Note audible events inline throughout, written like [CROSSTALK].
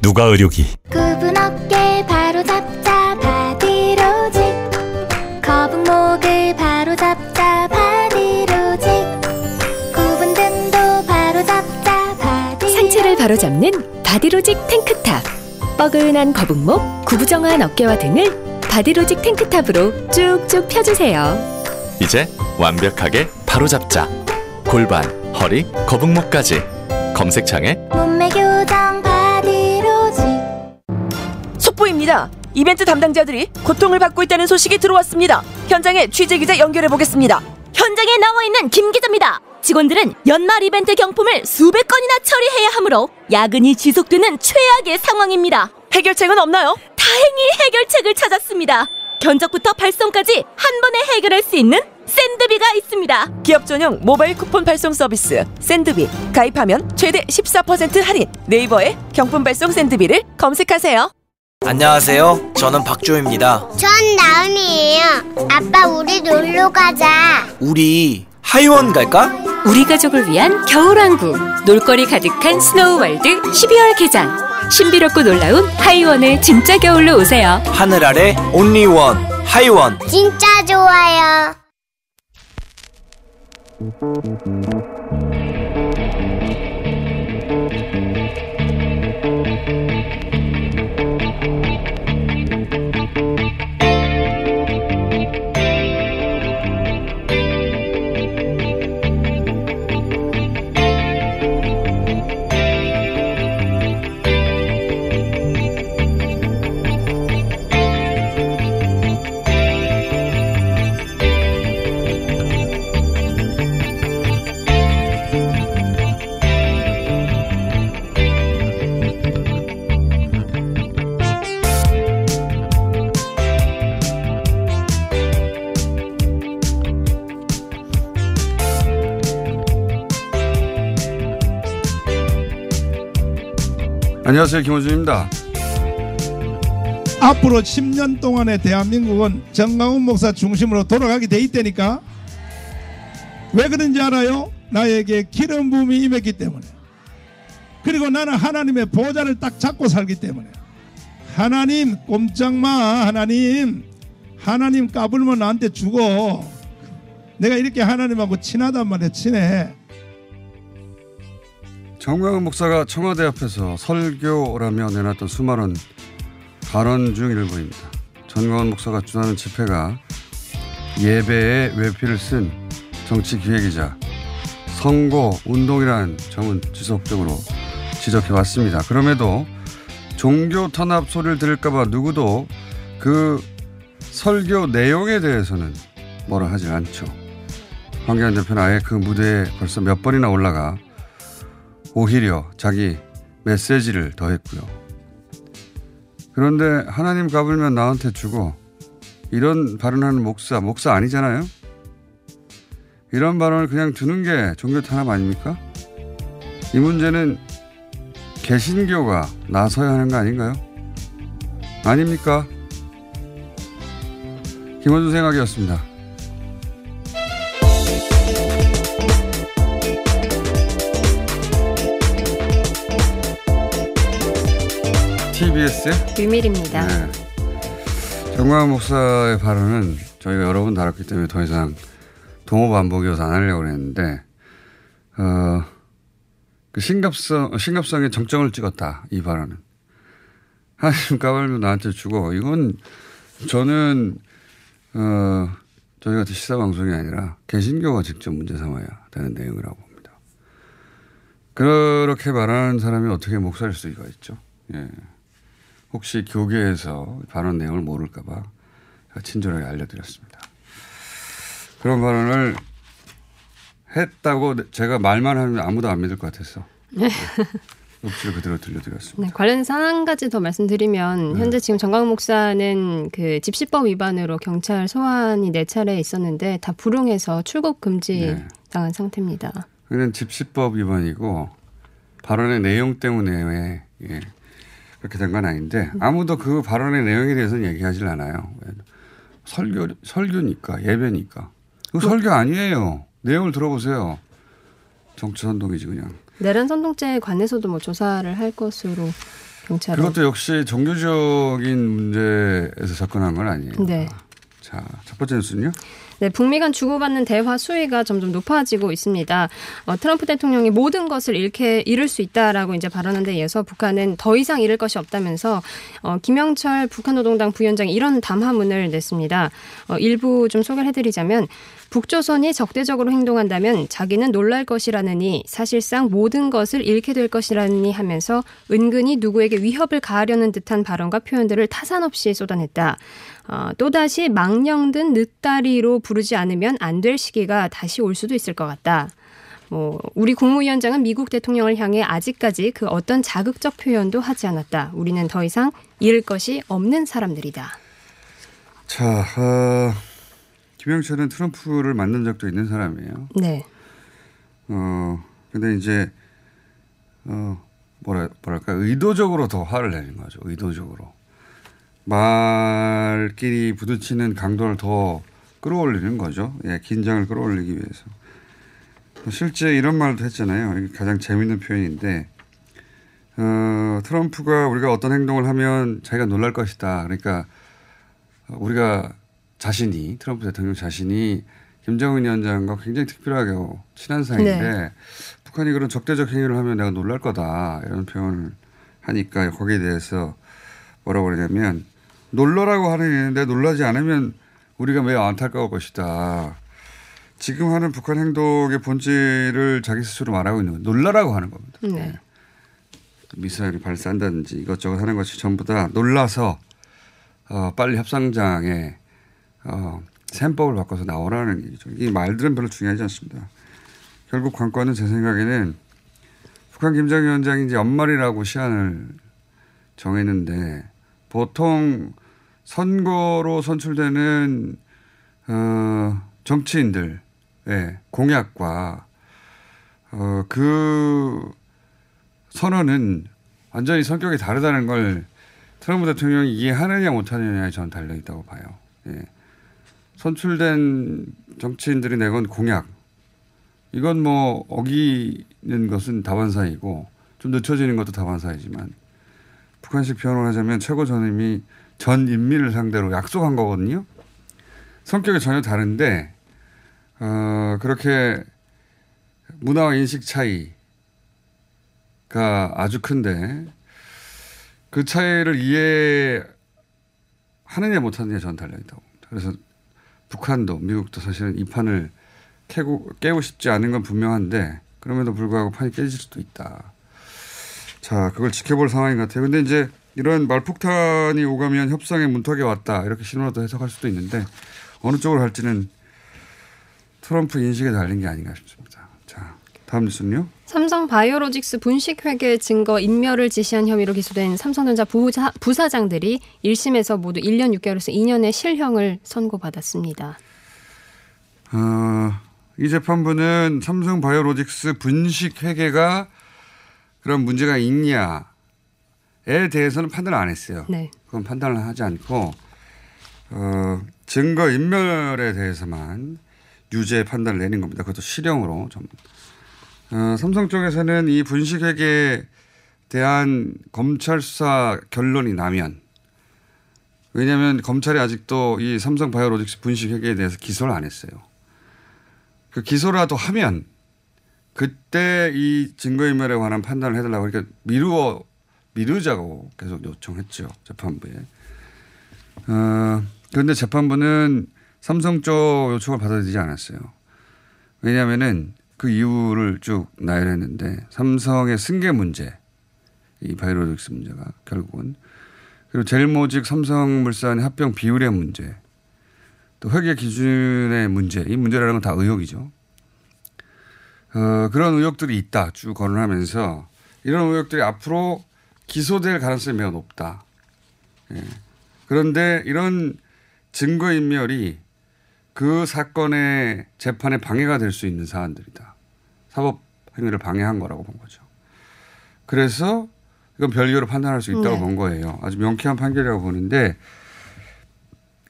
누가 의료기? 굽은 어깨 바로 잡자 바디로직. 거북목을 바로 잡자 바디로직. 굽은 등도 바로 잡자 바디 상체를 바로 잡는 바디로직 탱크탑. 뻐근한 거북목, 구부정한 어깨와 등을 바디로직 탱크탑으로 쭉쭉 펴주세요. 이제 완벽하게 바로 잡자. 골반, 허리, 거북목까지. 검색창에 몸매 교정 속보입니다. 이벤트 담당자들이 고통을 받고 있다는 소식이 들어왔습니다. 현장에 취재 기자 연결해 보겠습니다. 현장에 나와 있는 김 기자입니다. 직원들은 연말 이벤트 경품을 수백 건이나 처리해야 하므로 야근이 지속되는 최악의 상황입니다. 해결책은 없나요? 다행히 해결책을 찾았습니다. 견적부터 발송까지 한 번에 해결할 수 있는 샌드비가 있습니다. 기업 전용 모바일 쿠폰 발송 서비스 샌드비 가입하면 최대 14% 할인. 네이버에 경품 발송 샌드비를 검색하세요. 안녕하세요. 저는 박조입니다. 전 나은이에요 아빠 우리 놀러 가자 우리 하이원 갈까? 우리 가족을 위한 겨울왕국 놀거리 가득한 스노우월드 12월 개장 신비롭고 놀라운 하이원의 진짜 겨울로 오세요 하늘 아래 온리원 하이원. 진짜 좋아요 안녕하세요 김호준입니다. 앞으로 10년 동안의 대한민국은 정강훈 목사 중심으로 돌아가게 돼 있다니까? 왜 그런지 알아요? 나에게 기름 부음이 임했기 때문에. 그리고 나는 하나님의 보좌를 딱 잡고 살기 때문에. 하나님 꼼짝마 하나님. 하나님 까불면 나한테 주고 내가 이렇게 하나님하고 친하단 말이야 친해 정광훈 목사가 청와대 앞에서 설교라며 내놨던 수많은 발언 중 일부입니다. 정광훈 목사가 주도하는 집회가 예배에 외피를 쓴 정치 기획이자 선거 운동이라는 점은 지속적으로 지적해 왔습니다. 그럼에도 종교 탄압 소리를 들을까봐 누구도 그 설교 내용에 대해서는 뭐라 하지 않죠. 황교안 대표는 아예 그 무대에 벌써 몇 번이나 올라가 오히려 자기 메시지를 더했고요. 그런데 하나님 까불면 나한테 주고 이런 발언하는 목사, 목사 아니잖아요? 이런 발언을 그냥 두는 게 종교 탄압 아닙니까? 이 문제는 개신교가 나서야 하는 거 아닌가요? 아닙니까? 김원준 생각이었습니다. TBS의 비밀입니다 네. 정광훈 목사의 발언은 저희가 여러 번 다뤘기 때문에 더 이상 동호 반복이어서 안 하려고 했는데, 어, 그 심각성, 심각성에 정점을 찍었다. 이 발언은. 하나님 까발면 나한테 주고, 이건 저는, 어, 저희 같은 시사 방송이 아니라 개신교가 직접 문제 삼아야 되는 내용이라고 봅니다. 그렇게 말하는 사람이 어떻게 목사일 수가 있죠. 예. 혹시 교계에서 발언 내용을 모를까봐 친절하게 알려드렸습니다. 그런 발언을 했다고 제가 말만 하면 아무도 안 믿을 것 같아서. 녹취를 그대로 들려드렸습니다. 네, 관련해서 한 가지 더 말씀드리면 네. 현재 지금 정강 목사는 그 집시법 위반으로 경찰 소환이 네 차례 있었는데 다 불응해서 출국 금지 네. 당한 상태입니다. 그는 집시법 위반이고 발언의 내용 때문에 왜 예, 그렇게 된 건 아닌데 아무도 그 발언의 내용에 대해서는 얘기하질 않아요. 왜? 설교 설교니까 예배니까 그 설교 아니에요. 내용을 들어보세요. 정치 선동이지 그냥. 내란 선동죄에 관해서도 뭐 조사를 할 것으로 경찰은 그것도 역시 종교적인 문제에서 접근한 건 아니에요. 네. 자, 첫 번째 뉴스는요. 네, 북미 간 주고받는 대화 수위가 점점 높아지고 있습니다. 어, 트럼프 대통령이 모든 것을 잃게 잃을 수 있다라고 이제 발언한 데 이어서 북한은 더 이상 잃을 것이 없다면서 어, 김영철 북한노동당 부위원장이 이런 담화문을 냈습니다. 어, 일부 좀 소개를 해드리자면 북조선이 적대적으로 행동한다면 자기는 놀랄 것이라느니 사실상 모든 것을 잃게 될 것이라느니 하면서 은근히 누구에게 위협을 가하려는 듯한 발언과 표현들을 타산 없이 쏟아냈다. 어, 또다시 망령든 늦다리로 부르지 않으면 안 될 시기가 다시 올 수도 있을 것 같다. 뭐 우리 국무위원장은 미국 대통령을 향해 아직까지 그 어떤 자극적 표현도 하지 않았다. 우리는 더 이상 잃을 것이 없는 사람들이다. 자, 어, 김영철은 트럼프를 만난 적도 있는 사람이에요. 네. 어, 근데 이제, 어, 뭐라, 뭐랄까, 의도적으로 더 화를 내는 거죠. 의도적으로. 말끼리 부딪히는 강도를 더 끌어올리는 거죠. 예, 긴장을 끌어올리기 위해서. 실제 이런 말도 했잖아요. 가장 재밌는 표현인데, 어, 트럼프가 우리가 어떤 행동을 하면 자기가 놀랄 것이다. 그러니까 우리가 자신이, 트럼프 대통령 자신이 김정은 위원장과 굉장히 특별하게 친한 사이인데 네. 북한이 그런 적대적 행위를 하면 내가 놀랄 거다. 이런 표현을 하니까 거기에 대해서 뭐라고 그러냐면 놀라라고 하는 얘기인데 놀라지 않으면 우리가 매우 안타까울 것이다. 지금 하는 북한 행동의 본질을 자기 스스로 말하고 있는 거예요. 놀라라고 하는 겁니다. 네. 미사일을 발사한다든지 이것저것 하는 것이 전부 다 놀라서 어, 빨리 협상장에 어, 셈법을 바꿔서 나오라는 얘기죠. 이 말들은 별로 중요하지 않습니다. 결국 관건은 제 생각에는 북한 김정일 위원장이 이제 연말이라고 시한을 정했는데 보통 선거로 선출되는 어, 정치인들의 공약과 어, 그 선언은 완전히 성격이 다르다는 걸 트럼프 대통령이 이해하느냐 못하느냐에 저는 달려 있다고 봐요. 예. 선출된 정치인들이 내건 공약. 이건 뭐 어기는 것은 다반사이고 좀 늦춰지는 것도 다반사이지만 북한식 표현을 하자면 최고 전임이 전 인민을 상대로 약속한 거거든요. 성격이 전혀 다른데 어, 그렇게 문화와 인식 차이가 아주 큰데 그 차이를 이해하느냐 못하느냐 저는 달려 있다고 봅니다. 그래서 북한도 미국도 사실은 이 판을 깨고, 깨고 싶지 않은 건 분명한데 그럼에도 불구하고 판이 깨질 수도 있다. 자, 그걸 지켜볼 상황인 것 같아요. 근데 이제 이런 말폭탄이 오가면 협상의 문턱에 왔다. 이렇게 신호도 해석할 수도 있는데 어느 쪽으로 할지는 트럼프 인식에 달린 게 아닌가 싶습니다. 자, 다음 뉴스는요. 삼성 바이오로직스 분식 회계 증거 인멸을 지시한 혐의로 기소된 삼성전자 부사, 부사장들이 1심에서 모두 1년 6개월에서 2년의 실형을 선고받았습니다. 어, 이 재판부는 삼성 바이오로직스 분식 회계가 그런 문제가 있냐에 대해서는 판단을 안 했어요. 네. 그건 판단을 하지 않고 어, 증거 인멸에 대해서만 유죄 판단을 내는 겁니다. 그것도 실형으로 좀. 어, 삼성 쪽에서는 이 분식 회계에 대한 검찰 수사 결론이 나면 왜냐하면 검찰이 아직도 이 삼성 바이오로직스 분식 회계에 대해서 기소를 안 했어요. 그 기소라도 하면 그때 이 증거인멸에 관한 판단을 해달라고 그러니까 미루어 미루자고 계속 요청했죠 재판부에. 어, 그런데 재판부는 삼성 쪽 요청을 받아들이지 않았어요. 왜냐하면은 그 이유를 쭉 나열했는데 삼성의 승계 문제, 이 바이오로직스 문제가 결국은 그리고 제일모직 삼성물산 합병 비율의 문제, 또 회계 기준의 문제, 이 문제라는 건 다 의혹이죠. 어, 그런 의혹들이 있다 쭉 거론하면서 이런 의혹들이 앞으로 기소될 가능성이 매우 높다. 예. 그런데 이런 증거인멸이 그 사건의 재판에 방해가 될 수 있는 사안들이다. 사법 행위를 방해한 거라고 본 거죠. 그래서 이건 별개로 판단할 수 있다고 네. 본 거예요. 아주 명쾌한 판결이라고 보는데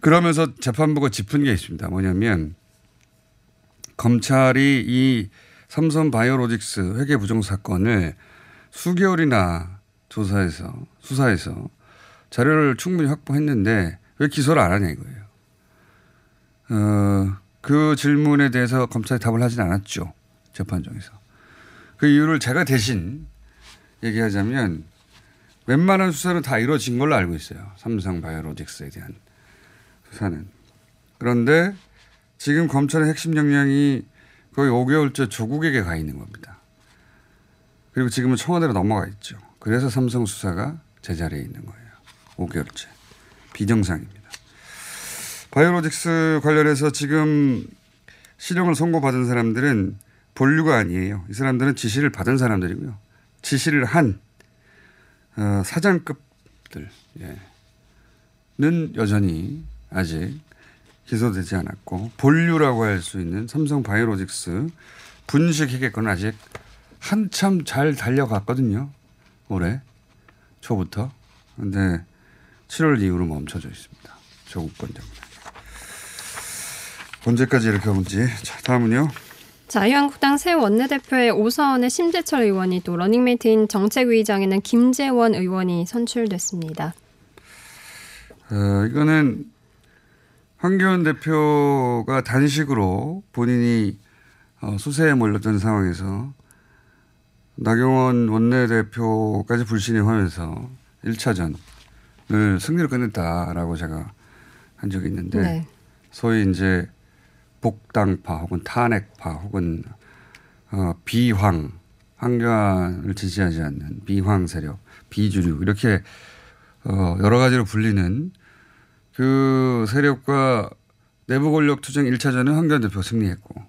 그러면서 재판부가 짚은 게 있습니다. 뭐냐면 검찰이 이 삼성 바이오로직스 회계 부정 사건을 수개월이나 조사해서 수사해서 자료를 충분히 확보했는데 왜 기소를 안 하냐 이거예요. 어, 그 질문에 대해서 검찰이 답을 하진 않았죠. 재판정에서. 그 이유를 제가 대신 얘기하자면 웬만한 수사는 다 이루어진 걸로 알고 있어요. 삼성 바이오로직스에 대한 수사는. 그런데 지금 검찰의 핵심 역량이 거의 5개월째 조국에게 가 있는 겁니다. 그리고 지금은 청와대로 넘어가 있죠. 그래서 삼성 수사가 제자리에 있는 거예요. 5개월째. 비정상입니다. 바이오로직스 관련해서 지금 실형을 선고받은 사람들은 본류가 아니에요. 이 사람들은 지시를 받은 사람들이고요. 지시를 한 어, 사장급들 예. 는 여전히 아직 기소되지 않았고 본류라고 할 수 있는 삼성 바이오로직스 분식 회계건은 아직 한참 잘 달려갔거든요. 올해 초부터. 근데 7월 이후로 멈춰져 있습니다. 조국 건 때문에. 언제까지 이렇게 하는지. 자, 다음은요. 자유한국당 새 원내대표에 오선의 심재철 의원이 또 러닝메이트인 정책위의장에는 김재원 의원이 선출됐습니다. 어, 이거는 황교안 대표가 단식으로 본인이 어, 수세에 몰렸던 상황에서 나경원 원내대표까지 불신임하면서 1차전을 승리로 끝냈다라고 제가 한 적이 있는데 네. 소위 이제 복당파 혹은 탄핵파 혹은 어, 비황 황교안을 지지하지 않는 비황 세력 비주류 이렇게 어, 여러 가지로 불리는 그 세력과 내부 권력 투쟁 1차전은 황교안 대표가 승리했고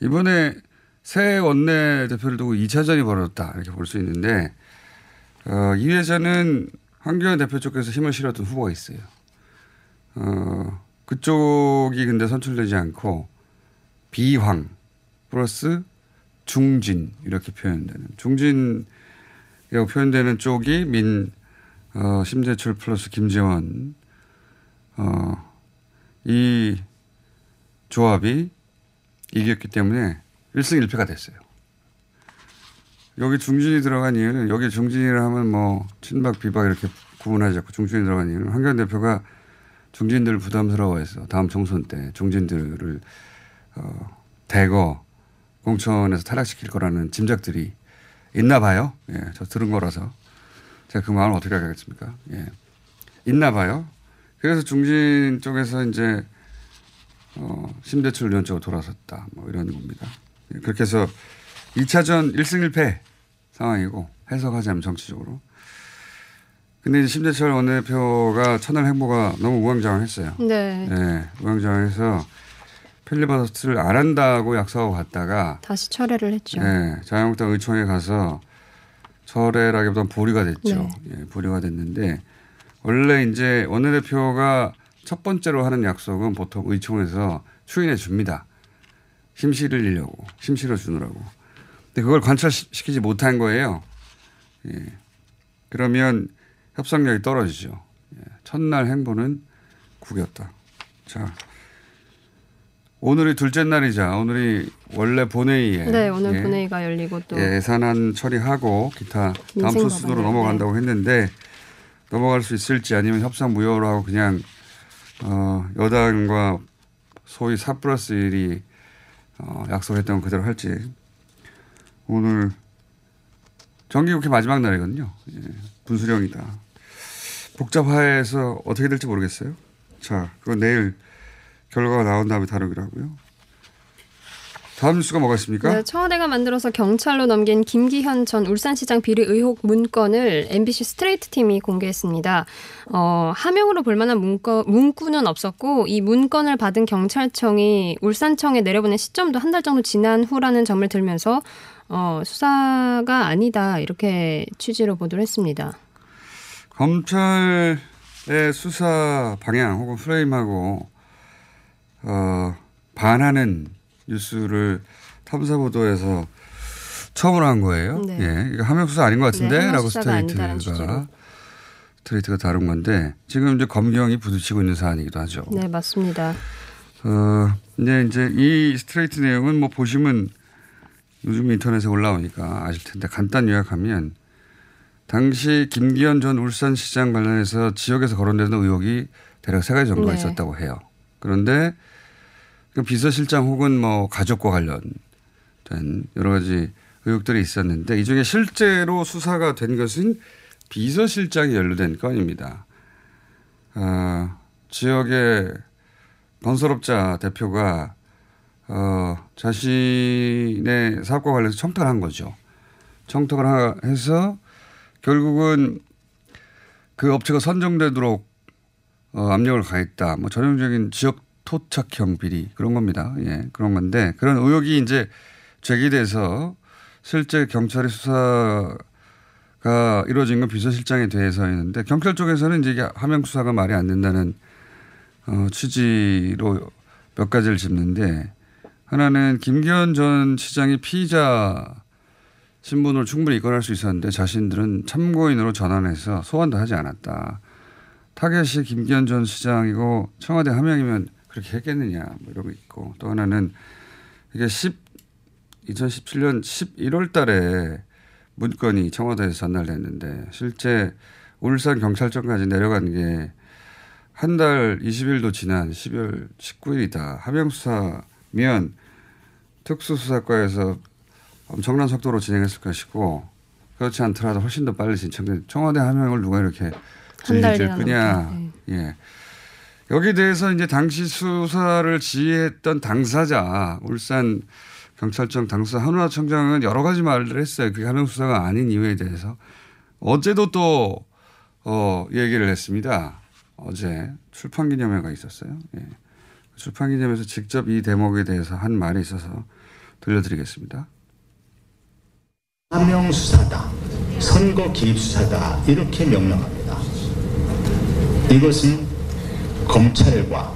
이번에 새 원내 대표를 두고 2차전이 벌어졌다 이렇게 볼 수 있는데 어, 2회전은 황교안 대표 쪽에서 힘을 실었던 후보가 있어요. 어, 그쪽이 근데 선출되지 않고 비황 플러스 중진 이렇게 표현되는 중진이라고 표현되는 쪽이 민 어, 심재철 플러스 김재원 어, 이 조합이 이겼기 때문에 1승 1패가 됐어요. 여기 중진이 들어간 이유는 여기 중진이라 하면 뭐 친박 비박 이렇게 구분하지 않고 중진이 들어간 이유는 황교안 대표가 중진들을 부담스러워해서 다음 총선 때 중진들을 어, 대거 공천에서 탈락시킬 거라는 짐작들이 있나 봐요. 예, 저 들은 거라서 제가 그 마음을 어떻게 알겠습니까? 예, 있나 봐요. 그래서 중진 쪽에서 이제 어, 심대철 의원 쪽으로 돌아섰다. 뭐 이런 겁니다. 예, 그렇게 해서 2차전 1승 1패 상황이고 해석하자면 정치적으로. 근데 이제 심재철 원내대표가 첫날 행보가 너무 우왕좌왕했어요. 네. 네, 우왕좌왕해서 필리버스트를 안 한다고 약속하고 갔다가 다시 철회를 했죠. 네, 자유한국당 의총에 가서 철회라기보다는 보류가 됐죠. 네. 예, 보류가 됐는데 원래 이제 원내대표가 첫 번째로 하는 약속은 보통 의총에서 추인해 줍니다. 힘 실으려고, 힘 실어 주느라고. 근데 그걸 관찰시키지 못한 거예요. 예. 그러면 협상력이 떨어지죠. 예. 첫날 행보는 구겼다. 자. 오늘이 둘째 날이자 오늘이 원래 본회의에 네, 오늘 예. 본회의가 열리고 또 예, 예산안 처리하고 기타 다음 소수도로 법안을, 넘어간다고 했는데 넘어갈 수 있을지 아니면 협상 무효로 하고 그냥 어, 여당과 소위 4 플러스 1이 어, 약속했던 거 그대로 할지 오늘 정기국회 마지막 날이거든요. 예, 분수령이다. 복잡해서 어떻게 될지 모르겠어요. 자, 그건 내일 결과가 나온 다음에 다루기로 하고요. 다음 뉴스가 뭐가 있습니까? 네, 청와대가 만들어서 경찰로 넘긴 김기현 전 울산시장 비리 의혹 문건을 MBC 스트레이트 팀이 공개했습니다. 어, 하명으로 볼만한 문건, 문구는 없었고 이 문건을 받은 경찰청이 울산청에 내려보낸 시점도 한 달 정도 지난 후라는 점을 들면서 어, 수사가 아니다 이렇게 취지로 보도를 했습니다. 검찰의 수사 방향 혹은 프레임하고 어, 반하는 뉴스를 탐사 보도에서 처음으로 한 거예요. 네. 예, 이거 하명 수사 아닌 것 같은데? 네, 라고 스트레이트가. 스트레이트가 다룬 건데 지금 이제 검경이 부딪히고 있는 사안이기도 하죠. 네, 맞습니다. 어, 근데 이제 이 스트레이트 내용은 뭐 보시면 요즘 인터넷에 올라오니까 아실 텐데 간단 요약하면 당시 김기현 전 울산시장 관련해서 지역에서 거론되는 의혹이 대략 세 가지 정도가 네. 있었다고 해요. 그런데 그 비서실장 혹은 뭐 가족과 관련된 여러 가지 의혹들이 있었는데 이 중에 실제로 수사가 된 것은 비서실장이 연루된 건입니다. 어, 지역의 건설업자 대표가 어, 자신의 사업과 관련해서 청탁을 한 거죠. 청탁을 하- 해서 결국은 그 업체가 선정되도록 어, 압력을 가했다. 뭐 전형적인 지역 토착형 비리 그런 겁니다. 예, 그런 건데 그런 의혹이 이제 제기돼서 실제 경찰의 수사가 이루어진 건 비서실장에 대해서였는데 경찰 쪽에서는 이제 이게 하명 수사가 말이 안 된다는 어, 취지로 몇 가지를 짚는데 하나는 김기현 전 시장이 피의자 신분으로 충분히 입건할 수 있었는데 자신들은 참고인으로 전환해서 소환도 하지 않았다. 타겟이 김기현 전 시장이고 청와대 하명이면 그렇게 했겠느냐 뭐 이러고 있고 또 하나는 이게 10 2017년 11월 달에 문건이 청와대에서 전달됐는데 실제 울산 경찰청까지 내려간 게 한 달 20일도 지난 12월 19일이다. 하명 수사면 특수수사과에서 엄청난 속도로 진행했을 것이고 그렇지 않더라도 훨씬 더 빨리 진척된 청와대 하명을 누가 이렇게 질질 끄냐. 보다. 예. 여기에 대해서 이제 당시 수사를 지휘했던 당사자 울산 경찰청 당사 한우아 청장은 여러 가지 말을 했어요. 그게 하명 수사가 아닌 이유에 대해서 어제도 또 어, 얘기를 했습니다. 어제 출판 기념회가 있었어요. 예. 출판 기념회에서 직접 이 대목에 대해서 한 말이 있어서 들려드리겠습니다. 하명 수사다, 선거 개입 수사다 이렇게 명명합니다. 이것은 검찰과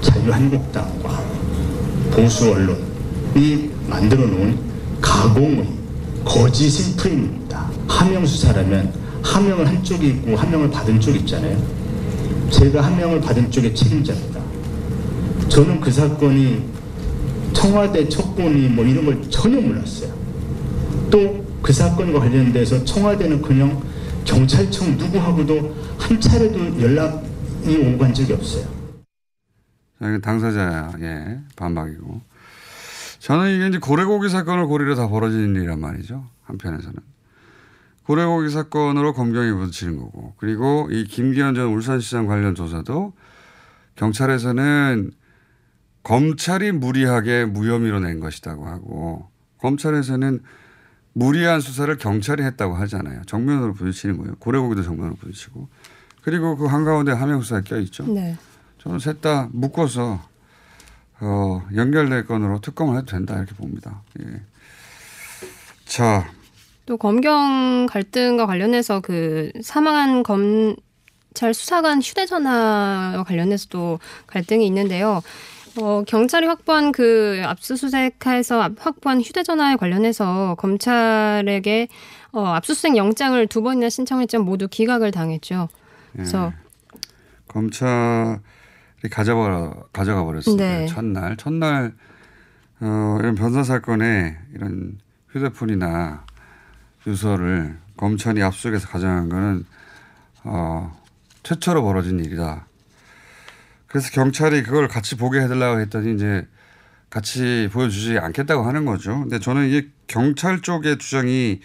자유한국당과 보수 언론이 만들어 놓은 가공의 거짓의 프레임입니다. 하명 수사라면 하명을 한 쪽이 있고 하명을 받은 쪽이 있잖아요. 제가 하명을 받은 쪽의 책임자입니다. 저는 그 사건이 청와대 첩보니 뭐 이런 걸 전혀 몰랐어요. 또 그 사건과 관련돼서 청와대는 그냥 경찰청 누구하고도 한 차례도 연락이 오고 간 적이 없어요. 당사자야, 예, 반박이고. 저는 이게 이제 고래고기 사건을 고리로 다 벌어진 일이란 말이죠. 한편에서는. 고래고기 사건으로 검경이 부딪히는 거고. 그리고 이 김기현 전 울산시장 관련 조사도 경찰에서는 검찰이 무리하게 무혐의로 낸 것이라고 하고 검찰에서는 무리한 수사를 경찰이 했다고 하잖아요. 정면으로 부딪히는 거예요. 고래고기도 정면으로 부딪히고. 그리고 그 한가운데 하명 수사에 껴있죠. 네. 저는 셋 다 묶어서 어, 연결될 건으로 특검을 해도 된다 이렇게 봅니다. 예. 자, 또 검경 갈등과 관련해서 그 사망한 검찰 수사관 휴대전화와 관련해서도 갈등이 있는데요. 어, 경찰이 확보한 그 압수수색해서 압- 확보한 휴대전화에 관련해서 검찰에게 어, 압수수색 영장을 두 번이나 신청했지만 모두 기각을 당했죠. 그래서 검찰이 가져가 가져가 버렸습니다. 네. 첫날 첫날 어, 이런 변사 사건에 이런 휴대폰이나 유서를 검찰이 압수해서 가져간 거는 어, 최초로 벌어진 일이다. 그래서 경찰이 그걸 같이 보게 해달라고 했더니 이제 같이 보여주지 않겠다고 하는 거죠. 근데 저는 이게 경찰 쪽의 주장이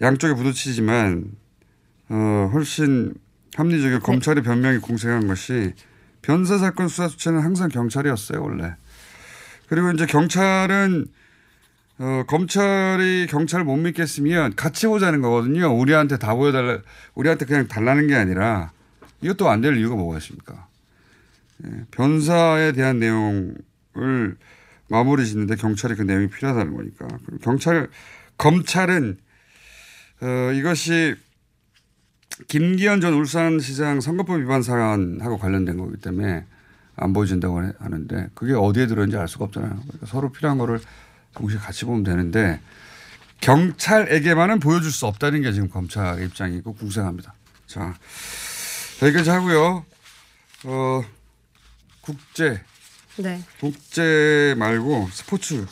양쪽에 부딪히지만 어, 훨씬 합리적이고 검찰의 변명이 공생한 것이 변사 사건 수사 주체는 항상 경찰이었어요 원래. 그리고 이제 경찰은 어, 검찰이 경찰을 못 믿겠으면 같이 보자는 거거든요. 우리한테 다 보여달라, 우리한테 그냥 달라는 게 아니라 이것도 안 될 이유가 뭐가 있습니까? 예, 변사에 대한 내용을 마무리 짓는데 경찰이 그 내용이 필요하다는 거니까. 그리고 경찰, 검찰은 어, 이것이 김기현 전 울산시장 선거법 위반 사안하고 관련된 거기 때문에 안 보여준다고 하는데 그게 어디에 들어있는지 알 수가 없잖아요. 그러니까 서로 필요한 거를 동시에 같이 보면 되는데 경찰에게만은 보여줄 수 없다는 게 지금 검찰 입장이고 궁색합니다. 자, 여기까지 하고요. 어, 국제, 네. 국제 말고 스포츠,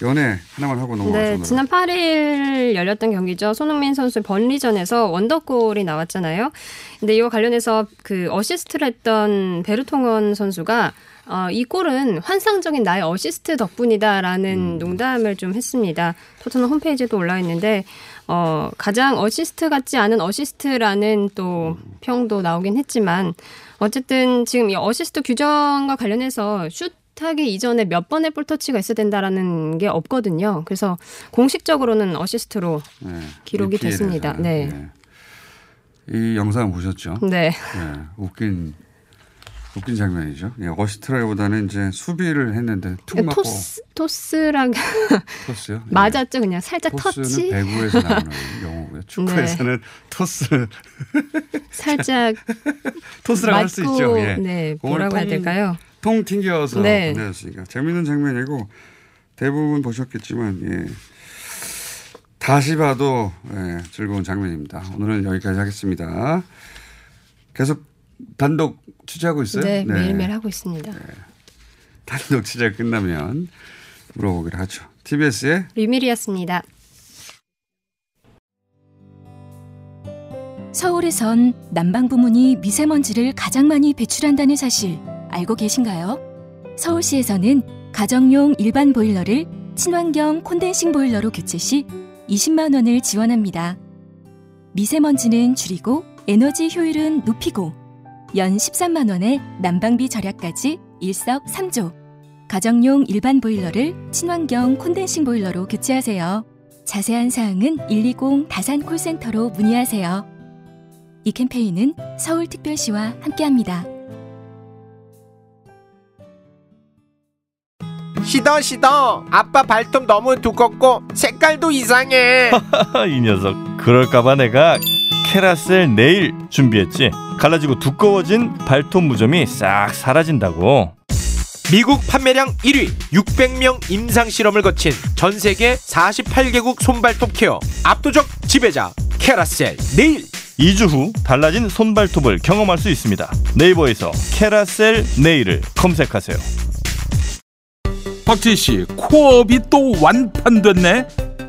연애 하나만 하고 넘어가죠. 네. 지난 8일 열렸던 경기죠. 손흥민 선수의 번리전에서 원더골이 나왔잖아요. 근데 이와 관련해서 그 어시스트를 했던 베르통언 선수가 어, 이 골은 환상적인 나의 어시스트 덕분이다라는 농담을 좀 했습니다. 토트넘 홈페이지에도 올라 있는데 어, 가장 어시스트 같지 않은 어시스트라는 또 평도 나오긴 했지만 어쨌든 지금 이 어시스트 규정과 관련해서 슛 하기 이전에 몇 번의 볼 터치가 있어야 된다라는 게 없거든요. 그래서 공식적으로는 어시스트로 네, 기록이. 됐습니다. 네. 이 영상 보셨죠? 네. 네, 웃긴 웃긴 장면이죠. 예, 어시스트라기보다는 이제 수비를 했는데 툭 맞고 토스 토스랑 [LAUGHS] 토스요. 예. [LAUGHS] 맞았죠. 그냥 살짝 토스는 터치. 배구에서 나오는 [LAUGHS] 용어고요. 축구에서는 토스 살짝 토스라고 할 수 있죠. 예. 네, 뭐라고 해야 통- 될까요? 통 튕겨서 네. 보내줬으니까 재밌는 장면이고 대부분 보셨겠지만 예. 다시 봐도 예, 즐거운 장면입니다. 오늘은 여기까지 하겠습니다. 계속 단독 취재하고 있어요? 네, 매일매일 하고 있습니다. 단독 취재 끝나면 물어보기로 하죠. TBS의 류밀이었습니다. 서울에선 난방 부문이 미세먼지를 가장 많이 배출한다는 사실 알고 계신가요? 서울시에서는 가정용 일반 보일러를 친환경 콘덴싱 보일러로 교체 시 20만 원을 지원합니다. 미세먼지는 줄이고 에너지 효율은 높이고 연 13만 원의 난방비 절약까지 일석삼조. 가정용 일반 보일러를 친환경 콘덴싱 보일러로 교체하세요. 자세한 사항은 120 다산 콜센터로 문의하세요. 이 캠페인은 서울특별시와 함께합니다. 시더 시더 아빠 발톱 너무 두껍고 색깔도 이상해 [LAUGHS] 이 녀석 그럴까봐 내가 캐라셀 네일 준비했지? 갈라지고 두꺼워진 발톱 무좀이 싹 사라진다고. 미국 판매량 1위 600명 임상 실험을 거친 전 세계 48개국 손발톱 케어 압도적 지배자 캐라셀 네일. 2주 후 달라진 손발톱을 경험할 수 있습니다. 네이버에서 캐라셀 네일을 검색하세요. 박지희 씨, 코업이 또 완판됐네.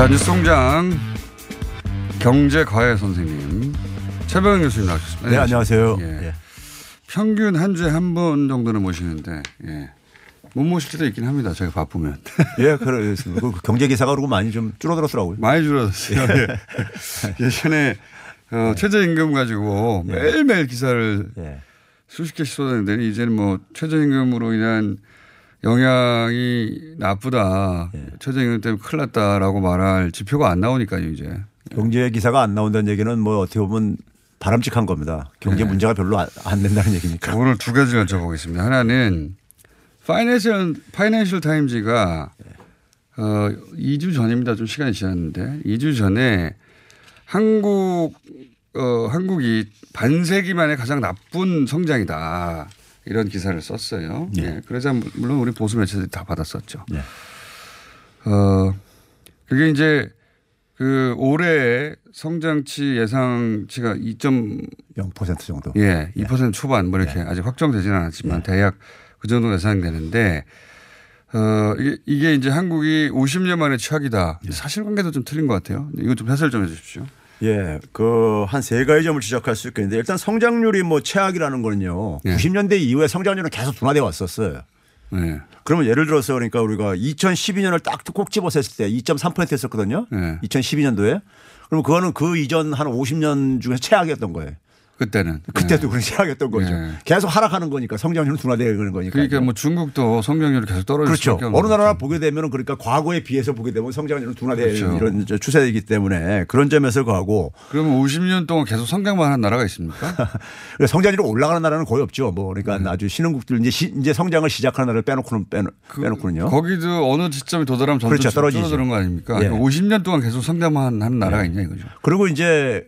자 뉴스공장 경제과외 선생님 최병현 교수님 나오셨습니다. 네, 안녕하세요. 예. 평균 한 주에 한 번 정도는 모시는데 예. 못 모실 때도 있긴 합니다. 제가 바쁘면. [LAUGHS] 예, 그렇습니다. 그 경제 기사가 그러고 많이 좀 줄어들었더라고요. 많이 줄어들었어요. 예. [LAUGHS] 예전에 어, 최저임금 가지고 예. 매일매일 기사를 수십 개씩 쏟아내는데 이제는 뭐 최저임금으로 인한 영향이 나쁘다. 예. 최저임금 때문에 큰일 났다라고 말할 지표가 안 나오니까요, 이제. 경제 기사가 안 나온다는 얘기는 뭐 어떻게 보면 바람직한 겁니다. 경제 네. 문제가 별로 안, 안 된다는 얘기니까. 오늘 두 가지를 여쭤보겠습니다. 하나는 파이낸셜 파이낸셜 타임즈가 어 2주 전입니다. 좀 시간이 지났는데 2주 전에 한국 어 한국이 반세기 만에 가장 나쁜 성장이다. 이런 기사를 썼어요. 예. 그러자 물론 우리 보수 매체들이 다 받았었죠. 어 그게 이제 그 올해 성장치 예상치가 2.0% 정도. 예, 2% 초반 뭐 이렇게 아직 확정되지는 않았지만 대략 그 정도 예상되는데 어 이게, 이게 이제 한국이 50년 만에 최악이다. 사실관계도 좀 틀린 것 같아요. 이거 좀 해설 좀 해주십시오. 예, 그 한 세 가지 점을 지적할 수 있겠는데 일단 성장률이 뭐 최악이라는 거는요. 90년대 이후에 성장률은 계속 둔화돼 왔었어요. 네. 그러면 예를 들어서 그러니까 우리가 2012년을 딱 꼭 집어서 했을 때 2.3% 했었거든요. 네. 2012년도에. 그럼 그거는 그 이전 한 50년 중에 최악이었던 거예요. 그때는. 그때도 그런 최악이었던 거죠. 네. 계속 하락하는 거니까 성장률은 둔화되는 거니까. 그러니까 뭐 중국도 성장률이 계속 떨어질 그렇죠. 어느 나라나 보게 되면 그러니까 과거에 비해서 보게 되면 성장률은 둔화되는 그렇죠. 이런 추세이기 때문에 그런 점에서 가고 그러면 50년 동안 계속 성장만 한 나라가 있습니까? [LAUGHS] 성장률이 올라가는 나라는 거의 없죠. 뭐 그러니까 아주 신흥국들 이제 시, 이제 성장을 시작하는 나라를 빼놓고는 빼놓, 빼놓고는요. 거기도 어느 지점이 도달하면 점점 그렇죠. 떨어지죠. 줄어드는 거 아닙니까? 예. 50년 동안 계속 성장만 하는 나라가 있냐 이거죠. 그리고 이제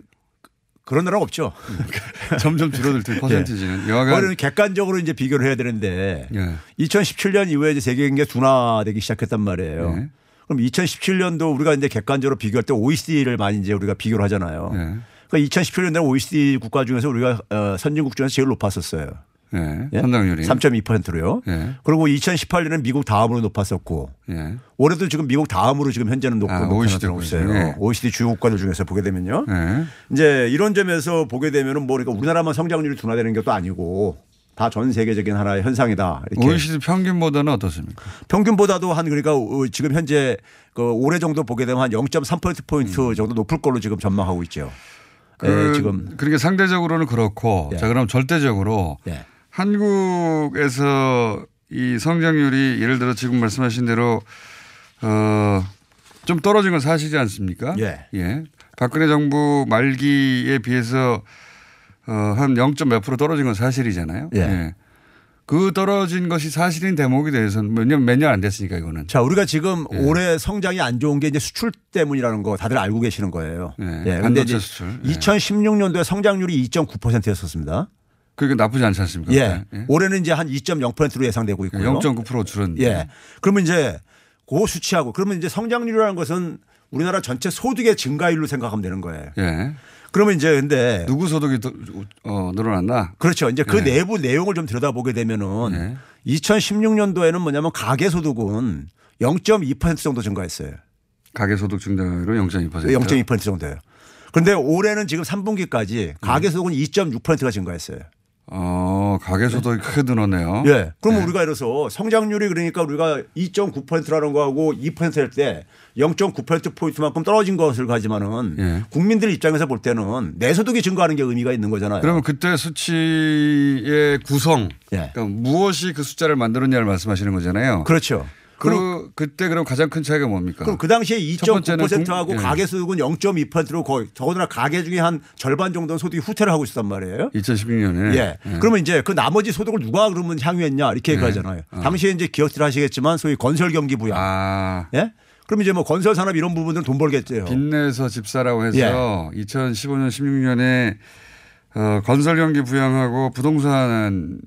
그런 나라가 없죠. [LAUGHS] 점점 줄어들 때 퍼센티지는. 여하간- 그거는 객관적으로 이제 비교를 해야 되는데 예. 2017년 이후에 이제 세계 경기가 둔화되기 시작했단 말이에요. 네. 그럼 2017년도 우리가 이제 객관적으로 비교할 때 OECD를 많이 이제 우리가 비교를 하잖아요. 네. 그러니까 2017년도에 OECD 국가 중에서 우리가 어, 선진국 중에서 제일 높았었어요. 네. 예? 성장률이. 3.2%로요. 예. 그리고 2018년은 미국 다음으로 높았었고 예. 올해도 지금 미국 다음으로 지금 현재는 높고 아, OECD. 국가죠. 예. OECD 주요 국가들 중에서 보게 되면요. 네. 이제 이런 점에서 보게 되면은 뭐 그러니까 우리나라만 성장률이 둔화되는 것도 아니고 다 전 세계적인 하나의 현상이다. 이렇게 OECD 평균보다는 어떻습니까? 평균보다도 한 그러니까 어, 지금 현재 그 올해 정도 보게 되면 한 0.3% 포인트 정도 높을 걸로 지금 전망하고 있죠. 음. 그, 예, 지금 그러니까 상대적으로는 그렇고 예. 자 그럼 절대적으로 예. 한국에서 이 성장률이 예를 들어 지금 말씀하신 대로 어 좀 떨어진 건 사실이지 않습니까? 예. 박근혜 정부 말기에 비해서 어 한 0.몇 프로 떨어진 건 사실이잖아요. 예. 그 떨어진 것이 사실인 대목에 대해서는 몇 년 몇 년 안 됐으니까 이거는. 자, 우리가 지금 예. 올해 성장이 안 좋은 게 이제 수출 때문이라는 거 다들 알고 계시는 거예요. 예. 근데 반도체 이제 수출. 예. 2016년도에 성장률이 2.9%였었습니다. 그게 나쁘지 않지 않습니까? 예. 그때? 올해는 이제 한 2.0%로 예상되고 있고요. 0.9% 줄은. 예. 그러면 이제 그 수치하고 그러면 이제 성장률이라는 것은 우리나라 전체 소득의 증가율로 생각하면 되는 거예요. 예. 그러면 이제 근데 누구 소득이 더, 어, 늘어났나? 그렇죠. 이제 그 예. 내부 내용을 좀 들여다보게 되면은 2016년도에는 뭐냐면 가계 소득은 0.2% 정도 증가했어요. 가계 소득 증가율은 0.2%. 0.2% 정도예요. 그런데 올해는 지금 3분기까지 가계 소득은 2.6%가 증가했어요. 어, 가계 소득이 크게 늘었네요. 예. 그러면 우리가 이래서 성장률이 그러니까 우리가 2.9%라는 거하고 2%일 때 0.9% 포인트만큼 떨어진 것을 가지만은 예. 국민들 입장에서 볼 때는 내 소득이 증가하는 게 의미가 있는 거잖아요. 그러면 그때 수치의 구성, 예. 그러니까 무엇이 그 숫자를 만들었냐를 말씀하시는 거잖아요. 그렇죠. 그 그때 그럼 가장 큰 차이가 뭡니까? 그럼 그 당시에 첫 번째는 2.9%하고 국- 예. 가계 소득은 0.2%로 거의 더구나 가계 중에 한 절반 정도는 소득이 후퇴를 하고 있었단 말이에요. 2016년에. 예. 그러면 이제 그 나머지 소득을 누가 그러면 향유했냐 이렇게 예. 얘기하잖아요. 어. 당시에 이제 기억들 하시겠지만 소위 건설 경기 부양. 아. 예? 그럼 이제 뭐 건설 산업 이런 부분들은 돈 벌겠죠. 빚내서 집 사라고 해서 예. 2015년 16년에 어, 건설 경기 부양하고 부동산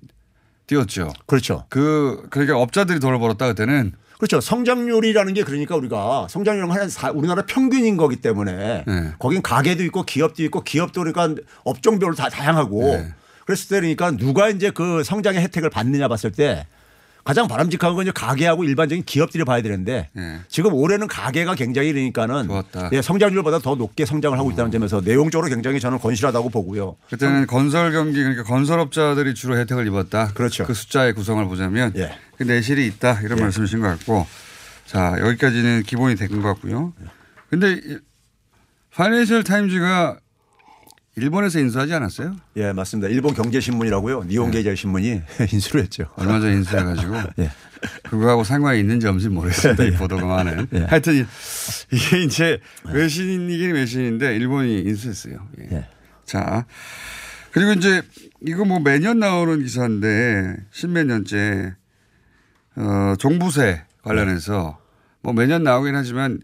띄웠죠. 그렇죠. 그 그러니까 업자들이 돈을 벌었다 그때는 그렇죠. 성장률이라는 게 그러니까 우리가 성장률은 한 사- 우리나라 평균인 거기 때문에 네. 거긴 가게도 있고 기업도 있고 기업도 그러니까 업종별로 다 다양하고 네. 그랬을 때 그러니까 누가 이제 그 성장의 혜택을 받느냐 봤을 때 가장 바람직한 건 이제 가게하고 일반적인 기업들이 봐야 되는데 예. 지금 올해는 가게가 굉장히 그러니까는 좋았다. 예, 성장률보다 더 높게 성장을 하고 있다는 점에서 내용적으로 굉장히 저는 건실하다고 보고요. 그때는 건설 경기 그러니까 건설업자들이 주로 혜택을 입었다. 그렇죠. 그 숫자의 구성을 보자면 그 내실이 있다 이런 예. 말씀이신 것 같고 자 여기까지는 기본이 된 것 같고요. 근데 이 파이낸셜 타임즈가 일본에서 인수하지 않았어요? 예, 맞습니다. 일본 경제신문이라고요. 니혼게이자신문이 [LAUGHS] 인수를 했죠. 얼마 전에 인수해가지고 [LAUGHS] 예. 그거하고 상관이 있는지 없는지 모르겠습니다. 이 보도가 많은. [LAUGHS] 예. 하여튼 이- 이게 이제 외신이긴 외신인데 일본이 인수했어요. 예. 자 그리고 이제 이거 뭐 매년 나오는 기사인데 십몇 년째 어, 종부세 관련해서 뭐 매년 나오긴 하지만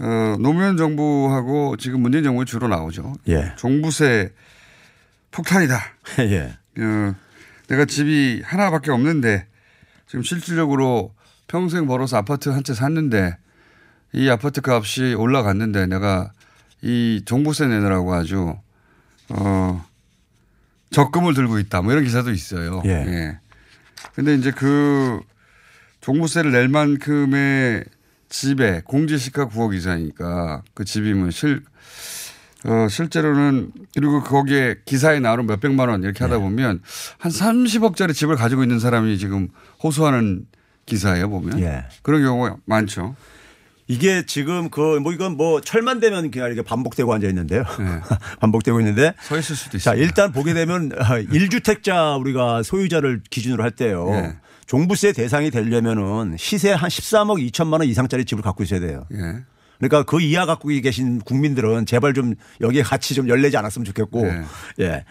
어, 노무현 정부하고 지금 문재인 정부 주로 나오죠. 예. 종부세 폭탄이다. [LAUGHS] 예. 어, 내가 집이 하나밖에 없는데 지금 실질적으로 평생 벌어서 아파트 한 채 샀는데 이 아파트 값이 올라갔는데 내가 이 종부세 내느라고 아주 어 적금을 들고 있다. 뭐 이런 기사도 있어요. 예. 근데 이제 그 종부세를 낼 만큼의 집에 공제시가 9억 이상이니까 그 집이면 실, 어, 실제로는 그리고 거기에 기사에 나오는 몇백만 원 이렇게 예. 하다 보면 한 30억짜리 집을 가지고 있는 사람이 지금 호소하는 기사예요 보면 예. 그런 경우가 많죠. 이게 지금 그 뭐 이건 뭐 철만 되면 그냥 이렇게 반복되고 앉아 있는데요. 네. [LAUGHS] 반복되고 있는데. 서 있을 수도 자, 있습니다. 일단 보게 되면 1주택자 우리가 소유자를 기준으로 할 때요. 예. 종부세 대상이 되려면은 시세 한 13억 2천만 원 이상짜리 집을 갖고 있어야 돼요. 예. 그러니까 그 이하 갖고 계신 국민들은 제발 좀 여기에 같이 좀 열내지 않았으면 좋겠고. 네. 예.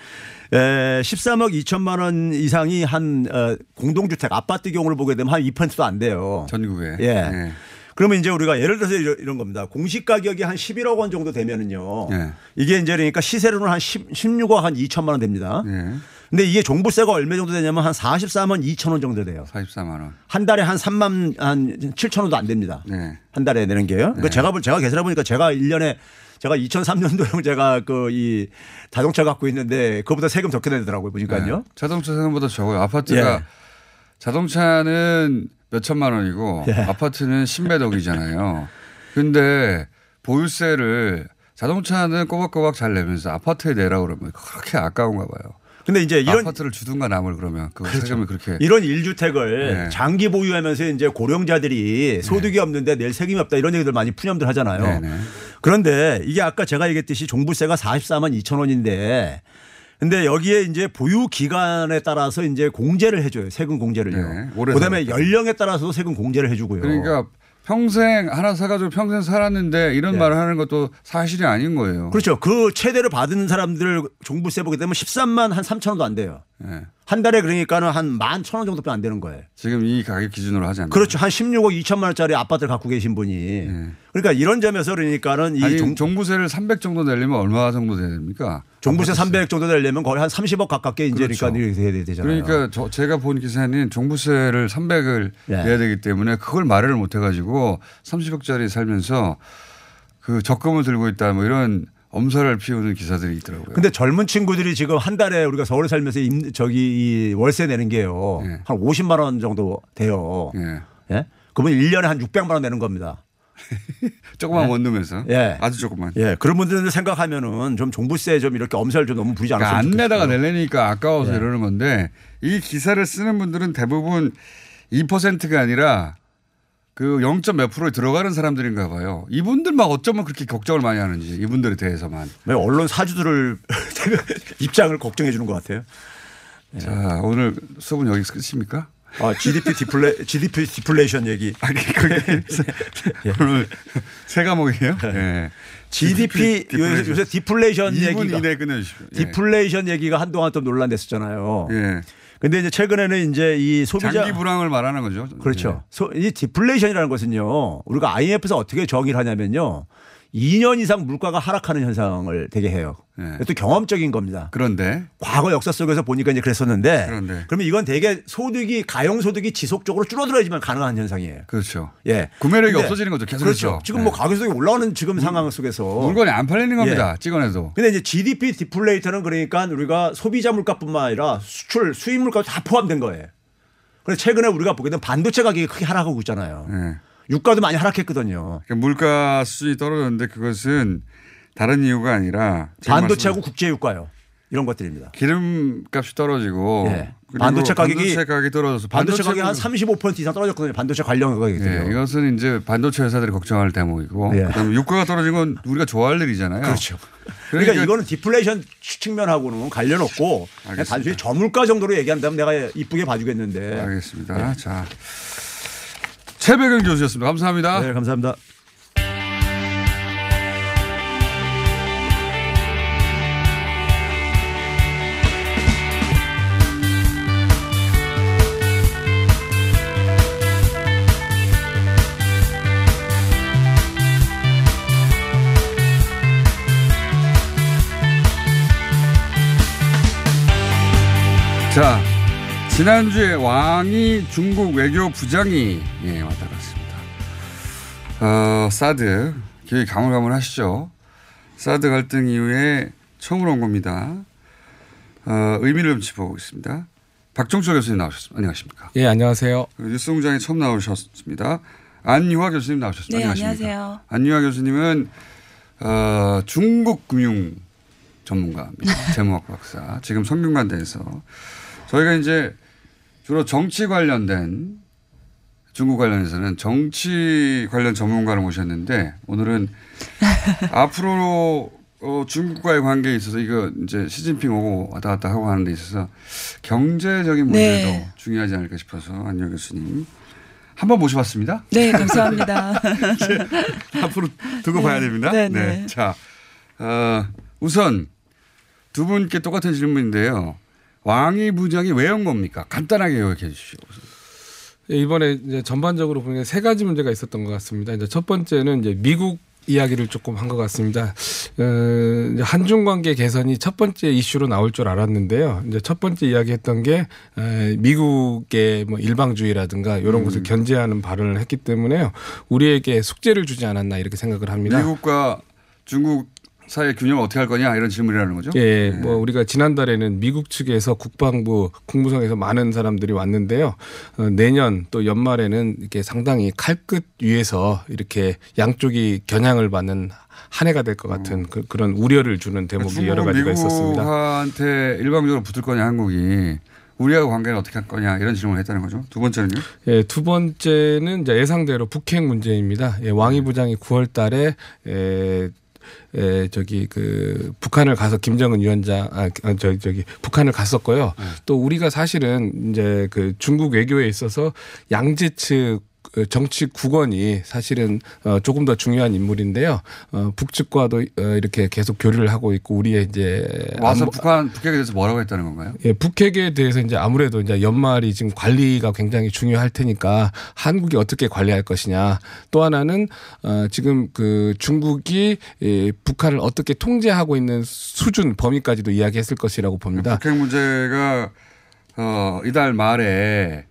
에, 13억 2천만 원 이상이 한 어, 공동주택 아파트 경우를 보게 되면 한 2%도 안 돼요. 전국에. 예. 예. 그러면 이제 우리가 예를 들어서 이런, 겁니다. 공시 가격이 한 11억 원 정도 되면은요. 예. 이게 이제 그러니까 시세로는 한 10, 16억 한 2천만 원 됩니다. 예. 근데 이게 종부세가 얼마 정도 되냐면 한 44만 2천 원 정도 돼요. 44만 원. 한 달에 한 3만 한 7천 원도 안 됩니다. 네. 한 달에 내는 게요. 그러니까 제가 볼 제가 계산해 보니까 제가 1년에 제가 2003년도에 제가 그 이 자동차 갖고 있는데 그거보다 세금 적게 내더라고요. 보니까요. 네. 자동차 세금보다 적어요. 아파트가 예. 자동차는 몇 천만 원이고 예. 아파트는 십몇억이잖아요. 근데 보유세를 자동차는 꼬박꼬박 잘 내면서 아파트에 내라 그러면 그렇게 아까운가 봐요. 근데 이제 이런 아파트를 주든가 남을 그러면 그 세금을 그렇게 이런 1주택을 네. 장기 보유하면서 이제 고령자들이 소득이 없는데 낼 세금이 없다 이런 얘기들 많이 푸념들 하잖아요. 네, 네. 그런데 이게 아까 제가 얘기했듯이 종부세가 44만 2천 원인데 근데 여기에 이제 보유 기간에 따라서 이제 공제를 해줘요. 세금 공제를요. 네, 그다음에. 연령에 따라서도 세금 공제를 해주고요. 그러니까 평생 하나 사가지고 평생 살았는데 이런 예. 말을 하는 것도 사실이 아닌 거예요. 그렇죠. 그 최대를 받은 사람들 종부세 보게 되면 13만 한 3천 원도 안 돼요. 예. 한 달에 그러니까는 한 만 천 원 정도밖에 안 되는 거예요. 지금 이 가격 기준으로 하지 않나요? 그렇죠. 한 16억 2천만 원짜리 아파트를 갖고 계신 분이. 그러니까 이런 점에서 그러니까는 이 네. 아니, 종, 종부세를 300 정도 내려면 얼마 정도 됩니까? 종부세 아파트 300 정도 되려면 거의 한 30억 가깝게 이제 그렇죠. 그러니까 이렇게 돼야 되잖아요. 그러니까 저 제가 본 기사는 종부세를 300을 예. 내야 되기 때문에 그걸 말을 못 해가지고 30억짜리 살면서 그 적금을 들고 있다 뭐 이런 엄살을 피우는 기사들이 있더라고요. 근데 젊은 친구들이 지금 한 달에 우리가 서울에 살면서 임, 저기 이 월세 내는 게요. 한 50만 원 정도 돼요. 예. 그러면 1년에 한 600만 원 내는 겁니다. [LAUGHS] 조그만 예? 원룸에서 예. 아주 조그만. 예. 그런 분들 생각하면은 좀 종부세 좀 이렇게 엄살 좀 너무 부리지 그러니까 않았으면 안 내다가. 내려니까 아까워서 예. 이러는 건데 이 기사를 쓰는 분들은 대부분 2%가 아니라 그 0. 몇 프로에 들어가는 사람들인가 봐요. 이분들 막 어쩌면 그렇게 걱정을 많이 하는지 이분들에 대해서만. 왜 언론 사주들을 [LAUGHS] 입장을 걱정해 주는 것 같아요. 자 오늘 수업은 여기서 끝입니까? 아, GDP 디플레 [LAUGHS] GDP 디플레이션 얘기. 아니 그게 [LAUGHS] 오늘 세 과목이에요? 예. GDP 요새, 요새 디플레이션 2분 얘기가 이내에 끝내주십시오. 예. 디플레이션 얘기가 한동안 좀 논란됐었잖아요. 예. 근데 이제 최근에는 이제 이 소비자 장기 불황을 말하는 거죠. 그렇죠. 소- 이 디플레이션이라는 것은요. 우리가 IMF에서 어떻게 정의를 하냐면요. 2년 이상 물가가 하락하는 현상을 되게 해요. 예. 또 경험적인 겁니다. 그런데 과거 역사 속에서 보니까 이제 그랬었는데 그런데. 그러면 이건 되게 소득이 가용 소득이 지속적으로 줄어들어야지만 가능한 현상이에요. 그렇죠. 예. 구매력이 없어지는 거죠. 계속해서. 그렇죠. 지금 뭐 가격 소득이 올라오는 지금 상황 속에서 물건이 안 팔리는 겁니다. 예. 찍어내도. 근데 이제 GDP 디플레이터는 그러니까 우리가 소비자 물가뿐만 아니라 수출, 수입 물가 다 포함된 거예요. 그래서 최근에 우리가 보게 되면 반도체 가격이 크게 하락하고 있잖아요. 예. 유가도 많이 하락했거든요. 그러니까 물가 수준이 떨어졌는데 그것은 다른 이유가 아니라 반도체하고 국제 유가요. 이런 것들입니다. 기름값이 떨어지고 예. 그리고 반도체 가격이 반도체 가격이 떨어져서 반도체 가격이 한 반도체는- 35% 이상 떨어졌거든요. 반도체 관련 가격이요. 예, 이것은 이제 반도체 회사들이 걱정할 대목이고 예. 그다음에 유가가 떨어진 건 우리가 좋아할 일이잖아요. 그렇죠. 그러니까, 이거는 디플레이션 측면하고는 관련 없고. 단순히 저물가 정도로 얘기한다면 내가 이쁘게 봐주겠는데. 알겠습니다. 자 최백은 교수였습니다. 감사합니다. 네, 감사합니다. 자 지난주에 왕이 중국 외교 부장이 예, 왔다 갔습니다. 어, 사드 기억이 가물가물하시죠? 사드 갈등 이후에 처음으로 온 겁니다. 어, 의미를 좀 짚어보겠습니다. 박종철 교수님 나오셨습니다. 안녕하십니까? 예, 안녕하세요. 그리고 뉴스공장에 처음 나오셨습니다. 안유화 교수님 나오셨습니다. 네, 안녕하십니까? 안녕하세요. 안유화 교수님은 어, 중국 금융 전문가입니다. [LAUGHS] 재무학 박사. 지금 성균관대에서 저희가 이제 주로 정치 관련된 중국 관련해서는 정치 관련 전문가를 모셨는데 오늘은 [LAUGHS] 앞으로 어, 중국과의 관계에 있어서 이거 이제 시진핑 오고 왔다 갔다 하고 하는 데 있어서 경제적인 문제도 네. 중요하지 않을까 싶어서 안녕 교수님 한번 모셔봤습니다. 네, 감사합니다. [LAUGHS] 앞으로 두고 봐야 됩니다. 네, 네. 자, 어, 우선 두 분께 똑같은 질문인데요. 왕이 부장이 왜 온 겁니까? 간단하게 요약해 주십시오. 예, 이번에 이제 전반적으로 보면 세 가지 문제가 있었던 것 같습니다. 이제 첫 번째는 이제 미국 이야기를 조금 한 것 같습니다. 어, 한중 관계 개선이 첫 번째 이슈로 나올 줄 알았는데요. 이제 첫 번째 이야기했던 게 에, 미국의 뭐 일방주의라든가 이런 음. 것을 견제하는 발언을 했기 때문에요. 우리에게 숙제를 주지 않았나 이렇게 생각을 합니다. 미국과 중국 사이의 균형을 어떻게 할 거냐 이런 질문이라는 거죠. 예, 네. 뭐 우리가 지난달에는 미국 측에서 국방부, 국무성에서 많은 사람들이 왔는데요. 어, 내년 또 연말에는 이렇게 상당히 칼끝 위에서 이렇게 양쪽이 겨냥을 받는 한 해가 될 것 같은 그, 런 우려를 주는 대목이 여러 가지가 있었습니다. 미국한테 일방적으로 붙을 거냐 한국이 우리하고 관계를 어떻게 할 거냐 이런 질문을 했다는 거죠. 두 번째는요. 예, 두 번째는 이제 예상대로 북핵 문제입니다. 예, 왕이 부장이 9월 달에 에, 에, 저기 그 북한을 가서 김정은 위원장 아 저기 저기 북한을 갔었고요. 또 우리가 사실은 이제 그 중국 외교에 있어서 양재 측그 정치 국원이 사실은 어 조금 더 중요한 인물인데요. 어 북측과도 어 이렇게 계속 교류를 하고 있고 우리의 이제 와서 북한 북핵에 대해서 뭐라고 했다는 건가요? 예, 북핵에 대해서 이제 아무래도 이제 연말이 지금 관리가 굉장히 중요할 테니까 한국이 어떻게 관리할 것이냐. 또 하나는 어 지금 그 중국이 이 북한을 어떻게 통제하고 있는 수준 범위까지도 이야기했을 것이라고 봅니다. 북핵 문제가 어, 이달 말에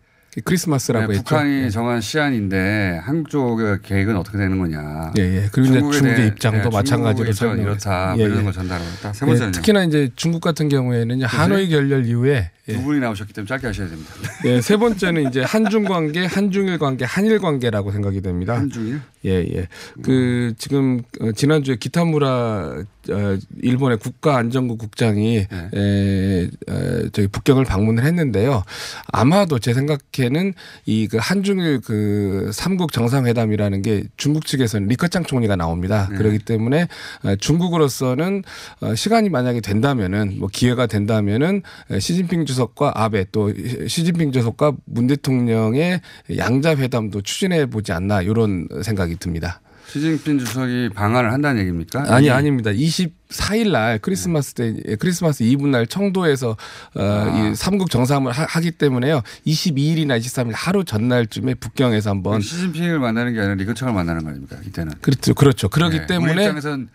크리스마스라고 네, 했죠. 북한이 예. 정한 시한인데 한국 쪽의 계획은 어떻게 되는 거냐. 예, 예. 그리고 이제 중국에 중국의 대해- 입장도 네, 마찬가지로 중국의 이렇다. 했- 뭐 예, 이런 예. 걸 전달하고 있다. 세 예, 번째는요. 특히나 이제 중국 같은 경우에는 이제 하노이 결렬 이후에 예. 두 분이 나오셨기 때문에 짧게 하셔야 됩니다. 예, 세 번째는 이제 한중 관계, 한중일 관계, 한일 관계라고 생각이 됩니다. 한중일? 예, 예. 그 지금 어, 지난주에 기타무라 어, 일본의 국가안전국 국장이 네. 에, 에, 저기 북경을 방문을 했는데요. 아마도 제 생각에는 이 그 한중일 그 삼국 정상회담이라는 게 중국 측에서는 리커창 총리가 나옵니다. 네. 그렇기 때문에 어, 중국으로서는 어, 시간이 만약에 된다면은 뭐 기회가 된다면은 에, 시진핑 주석과 아베 또 시진핑 주석과 문 대통령의 양자 회담도 추진해 보지 않나 이런 생각이 듭니다. 시진핑 주석이 방한을 한다는 얘기입니까? 아니 아닙니다. 24일 날 크리스마스 때 크리스마스 이브 날 청도에서 어, 아. 이 삼국 정상을 하, 하기 때문에요. 22일이나 23일 하루 전날쯤에 북경에서 한번 시진핑을 만나는 게 아니라 리커창을 만나는 거 아닙니까? 이때는. 그렇죠. 그렇죠. 그렇기 네. 때문에 입장에선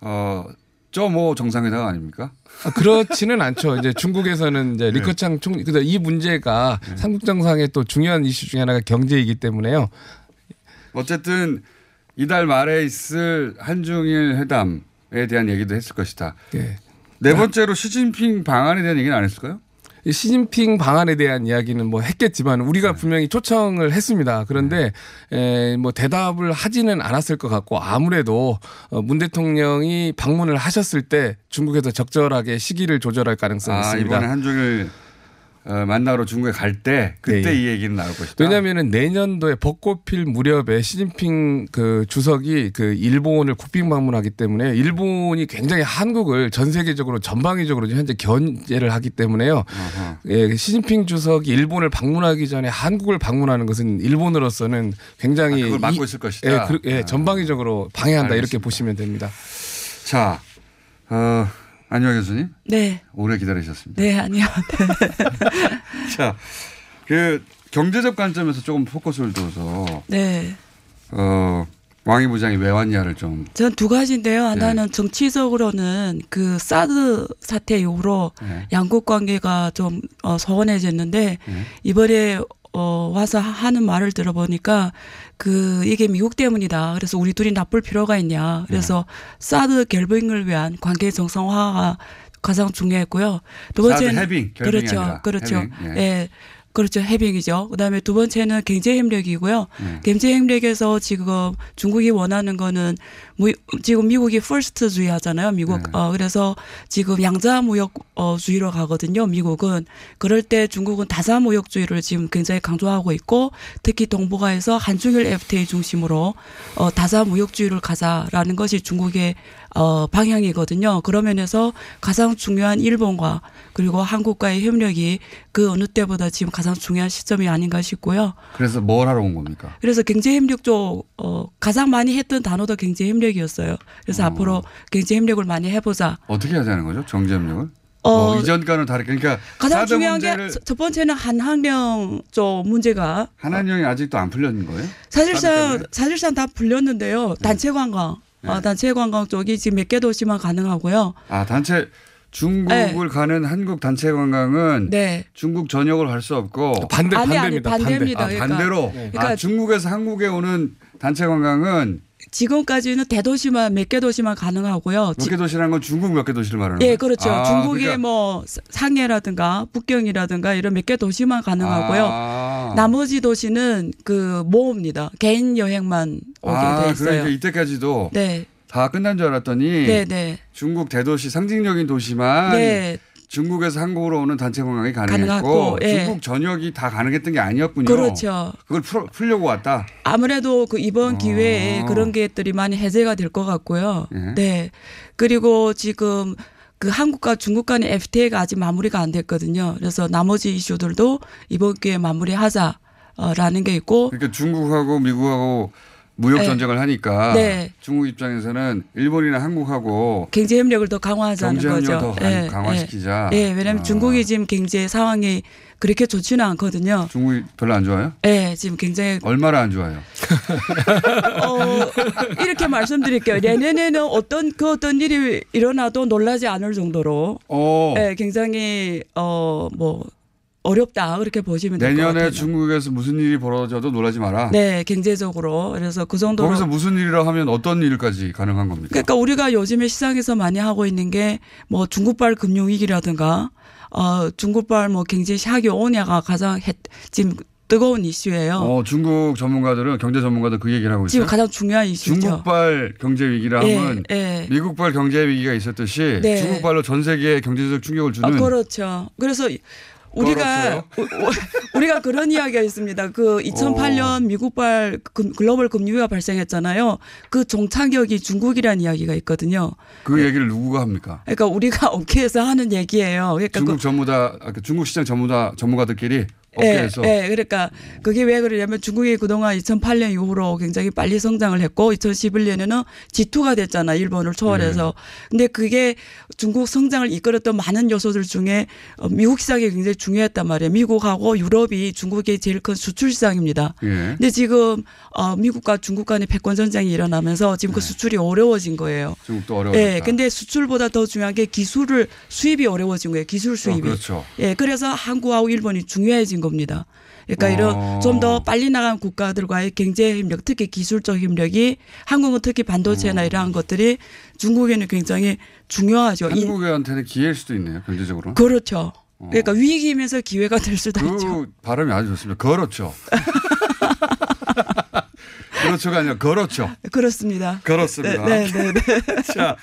어, 저뭐 정상회담 아닙니까? 아, 그렇지는 않죠. 이제 중국에서는 이제 네. 리커창 총리, 그래서 이 문제가 삼국 정상의 또 중요한 이슈 중에 하나가 경제이기 때문에요. 어쨌든 이달 말에 있을 한중일 회담에 대한 얘기도 했을 것이다. 예. 네 번째로 시진핑 방안에 대한 얘기는 안 했을까요? 이 시진핑 방안에 대한 이야기는 뭐 했겠지만 우리가 분명히 초청을 했습니다. 그런데 에, 뭐 대답을 하지는 않았을 것 같고 아무래도 어, 문 대통령이 방문을 하셨을 때 중국에서 적절하게 시기를 조절할 가능성이 아, 있습니다. 이번에 한중일 어, 만나러 중국에 갈 때 그때 네. 이 얘기는 나올 것이다. 왜냐하면은 내년도에 벚꽃 필 무렵에 시진핑 그 주석이 그 일본을 국빈 방문하기 때문에 일본이 굉장히 한국을 전 세계적으로 전방위적으로 현재 견제를 하기 때문에요. 예, 시진핑 주석이 일본을 방문하기 전에 한국을 방문하는 것은 일본으로서는 굉장히 아, 그걸 막고 이- 있을 것이다. 예, 그, 예, 전방위적으로 방해한다 이렇게 알겠습니다. 보시면 됩니다. 자, 어, 안녕 교수님. 네. 오래 기다리셨습니다. 네, 아니요. [LAUGHS] 자, 그 경제적 관점에서 조금 포커스를 둬서 네. 어, 왕이 부장이 왜 왔냐를 좀 전 두 가지인데요. 네. 하나는 정치적으로는 그 사드 사태 이후로 네. 양국 관계가 좀 어, 소원해졌는데 이번에 어, 와서 하- 하는 말을 들어보니까 그 이게 미국 때문이다. 그래서 우리 둘이 나쁠 필요가 있냐. 그래서 사드 결빙을 위한 관계 정상화가 가장 중요했고요. 두 번째는 해빙, 그렇죠, 아니라 그렇죠. 해빙, 예. 예. 그렇죠. 해빙이죠. 그다음에 두 번째는 경제 협력이고요. 예. 경제 협력에서 지금 중국이 원하는 거는 무, 지금 미국이 퍼스트주의 하잖아요. 미국. 네. 어 그래서 지금 양자 무역 어 주의로 가거든요. 미국은 그럴 때 중국은 다자 무역주의를 지금 굉장히 강조하고 있고 특히 동북아에서 한중일 FTA 중심으로 어 다자 무역주의를 가자라는 것이 중국의 어 방향이거든요. 그런 면에서 가장 중요한 일본과 그리고 한국과의 협력이 그 어느 때보다 지금 가장 중요한 시점이 아닌가 싶고요. 그래서 뭘 하러 온 겁니까? 그래서 경제 협력 쪽 어, 가장 많이 했던 단어도 경제 협력 이었어요. 그래서 앞으로 경제 협력을 많이 해보자. 어떻게 하자는 거죠? 정제협력을? 어, 뭐 이전과는 다르게 그러니까 가장 중요한 게 첫 번째는 한한령 쪽 문제가 한한령이 아직도 안 풀렸는 거예요? 사실상 사실상 다 풀렸는데요. 단체 관광, 네. 어, 단체 관광 쪽이 지금 몇 개 도시만 가능하고요. 아 단체 중국을 가는 한국 단체 관광은 네. 중국 전역을 갈 수 없고 반대 아니, 아니, 반대입니다. 반대입니다. 아, 그러니까. 반대로 네. 아, 그러니까 중국에서 한국에 오는 단체 관광은 지금까지는 대도시만 몇 개 도시만 가능하고요. 몇 개 도시라는 건 중국 몇 개 도시를 말하는 예, 거예요? 그렇죠. 아, 중국의 그러니까 뭐 상해라든가 북경이라든가 이런 몇 개 도시만 가능하고요. 아. 나머지 도시는 그 모읍니다. 개인 여행만 오게 아, 돼 있어요. 그러니까 이때까지도 네. 다 끝난 줄 알았더니 네, 네. 중국 대도시 상징적인 도시만 네. 중국에서 한국으로 오는 단체 관광이 가능했고 가능하고, 예. 중국 전역이 다 가능했던 게 아니었군요. 그렇죠. 그걸 풀, 풀려고 왔다. 아무래도 그 이번 아. 기회에 그런 것들이 많이 해제가 될 것 같고요. 예. 네. 그리고 지금 그 한국과 중국 간의 FTA가 아직 마무리가 안 됐거든요. 그래서 나머지 이슈들도 이번 기회에 마무리하자라는 게 있고 그러니까 중국하고 미국하고 무역 네. 전쟁을 하니까 네. 중국 입장에서는 일본이나 한국하고 경제 협력을 더 강화하자는 거죠. 더 강- 강화시키자. 예, 예, 왜냐하면 아. 중국이 지금 경제 상황이 그렇게 좋지는 않거든요. 중국이 별로 안 좋아요? 예, 지금 굉장히 얼마나 안 좋아요? [LAUGHS] 어, 이렇게 말씀드릴게요. 내년에는 어떤 그 어떤 일이 일어나도 놀라지 않을 정도로 어. 예, 굉장히 어뭐 어렵다 그렇게 보시면 될 것 같아요. 내년에 중국에서 무슨 일이 벌어져도 놀라지 마라. 네, 경제적으로 그래서 그 정도로 거기서 무슨 일이라 하면 어떤 일까지 가능한 겁니까? 그러니까 우리가 요즘에 시장에서 많이 하고 있는 게 뭐 중국발 금융 위기라든가 어 중국발 뭐 경제 샤기 오냐가 가장 해, 지금 뜨거운 이슈예요. 어, 중국 전문가들은 경제 전문가들 그 얘기를 하고 있어요. 지금 가장 중요한 이슈죠. 중국발 경제 위기라 예, 하면 예. 미국발 경제 위기가 있었듯이 네. 중국발로 전 세계에 경제적 충격을 주는 아, 그렇죠. 그래서 우리가 우- 우리가 그런 이야기가 있습니다. 그 2008년 미국발 금- 글로벌 금융위기가 발생했잖아요. 그 종착역이 중국이라는 이야기가 있거든요. 그 얘기를 누구가 합니까? 그러니까 우리가 [LAUGHS] 업계에서 하는 얘기예요. 그러니까 중국 그, 전부 다 아, 그 중국 시장 전부 다 전문가들끼리 예, 업계에서 예, 그러니까 그게 왜 그러냐면 중국이 그동안 2008년 이후로 굉장히 빨리 성장을 했고 2011년에는 G2가 됐잖아 일본을 초월해서. 네. 근데 그게 중국 성장을 이끌었던 많은 요소들 중에 어, 미국 시장이 굉장히 중요했단 말이에요. 미국하고 유럽이 중국의 제일 큰 수출 시장입니다. 예. 근데 지금 어, 미국과 중국 간의 패권 전쟁이 일어나면서 지금 그 수출이 어려워진 거예요. 중국도 네. 어려워졌다. 예, 근데 수출보다 더 중요한 게 기술을 수입이 어려워진 거예요. 기술 수입이. 그렇죠. 예, 그래서 한국하고 일본이 중요해진 겁니다. 그러니까 어. 이런 좀 더 빨리 나간 국가들과의 경제 협력, 특히 기술적 협력이 한국은 특히 어. 반도체나 이러한 것들이 중국에는 굉장히 중요하죠. 이- 한국한테는 기회일 수도 있네요. 경제적으로. 그렇죠. 그러니까 위기이면서 기회가 될 수도 있죠. 그 발음이 아주 좋습니다. [LAUGHS] 그렇죠. 그렇죠가 아니라 그렇죠. 그렇습니다. 그렇습니다. 네, 네, 네. [LAUGHS] 자,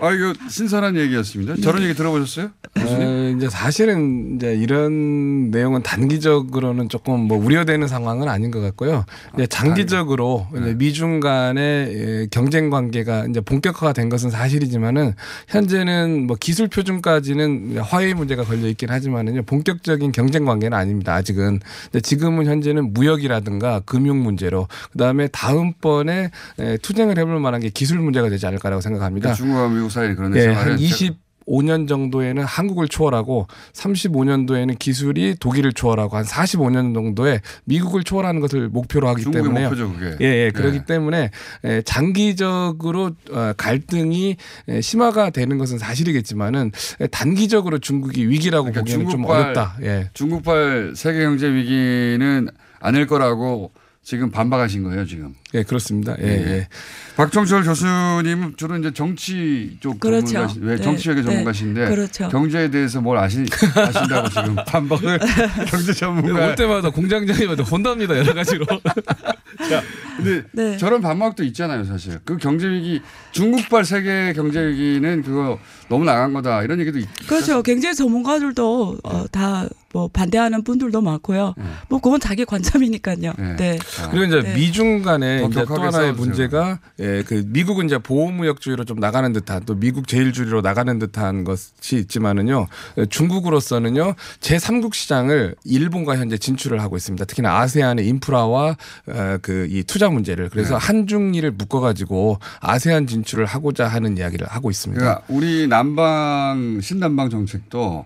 아 이거 신선한 얘기였습니다. 저런 얘기 들어보셨어요? 어, 이제 사실은 이제 이런 내용은 단기적으로는 조금 뭐 우려되는 상황은 아닌 것 같고요. 이제 장기적으로 이제 미중 간의 예, 경쟁 관계가 이제 본격화가 된 것은 사실이지만은 현재는 뭐 기술 표준까지는 화해 문제가 걸려 있긴 하지만은요 본격적인 경쟁 관계는 아닙니다. 아직은. 근데 지금은 현재는 무역이라든가 금융 문제로 그 다음에 다음번에 예, 투쟁을 해볼 만한 게 기술 문제가 되지 않을까라고 생각합니다. 중국과 미국 사이에 그런 예, 생활을 한 25년 정도에는 한국을 초월하고 35년도에는 기술이 독일을 초월하고 한 45년 정도에 미국을 초월하는 것을 목표로 하기 중국의 때문에 목표죠, 그게. 예, 예, 그렇기 예. 때문에 예, 장기적으로 어, 갈등이 예, 심화가 되는 것은 사실이겠지만은 예, 단기적으로 중국이 위기라고 보기에는 좀 어렵다. 예. 중국발 세계 경제 위기는 아닐 거라고 지금 반박하신 거예요, 지금. 예, 그렇습니다. 예, 예. 박정철 교수님은 주로 이제 정치 쪽 그렇죠. 전문가시, 왜 네, 정치학의 네. 전문가신데 그렇죠. 경제에 대해서 뭘 아시, 아신다고 지금 [LAUGHS] 반박을 [LAUGHS] 경제 전문가. 올 때마다 공장장님한테 혼납니다 여러 가지로. [LAUGHS] 자, 근데 네. 저런 반박도 있잖아요, 사실. 그 경제 위기, 중국발 세계 경제 위기는 그거 너무 나간 거다 이런 얘기도 있. 그렇죠. 굉장히 전문가들도 어, 다 뭐 반대하는 분들도 많고요. 뭐 그건 자기 관점이니까요. 네. 그리고 이제 네. 미중 간에 더 이제 또 하나의. 문제가 예, 그 미국은 이제 보호무역주의로 좀 나가는 듯한 또 미국 제일주의로 나가는 듯한 것이 있지만은요 예, 중국으로서는요 제3국 시장을 일본과 현재 진출을 하고 있습니다. 특히나 아세안의 인프라와 어, 그이 투자 문제를 그래서 네. 한중일을 묶어 가지고 아세안 진출을 하고자 하는 이야기를 하고 있습니다. 그러니까 우리 남방 신남방 정책도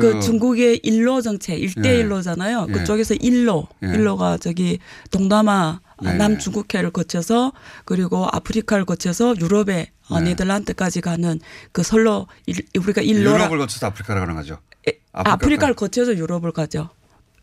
그, 그, 중국의 일로 정책, 예. 일대일로잖아요. 예. 그쪽에서 일로, 예. 일로가 저기 동남아, 네. 남중국해를 거쳐서 그리고 아프리카를 거쳐서 유럽에 어, 네. 네덜란드까지 가는 그 선로 일, 우리가 일로라 유럽을 거쳐서 아프리카로 가는 거죠. 아프리카 를 거쳐서 유럽을 가죠.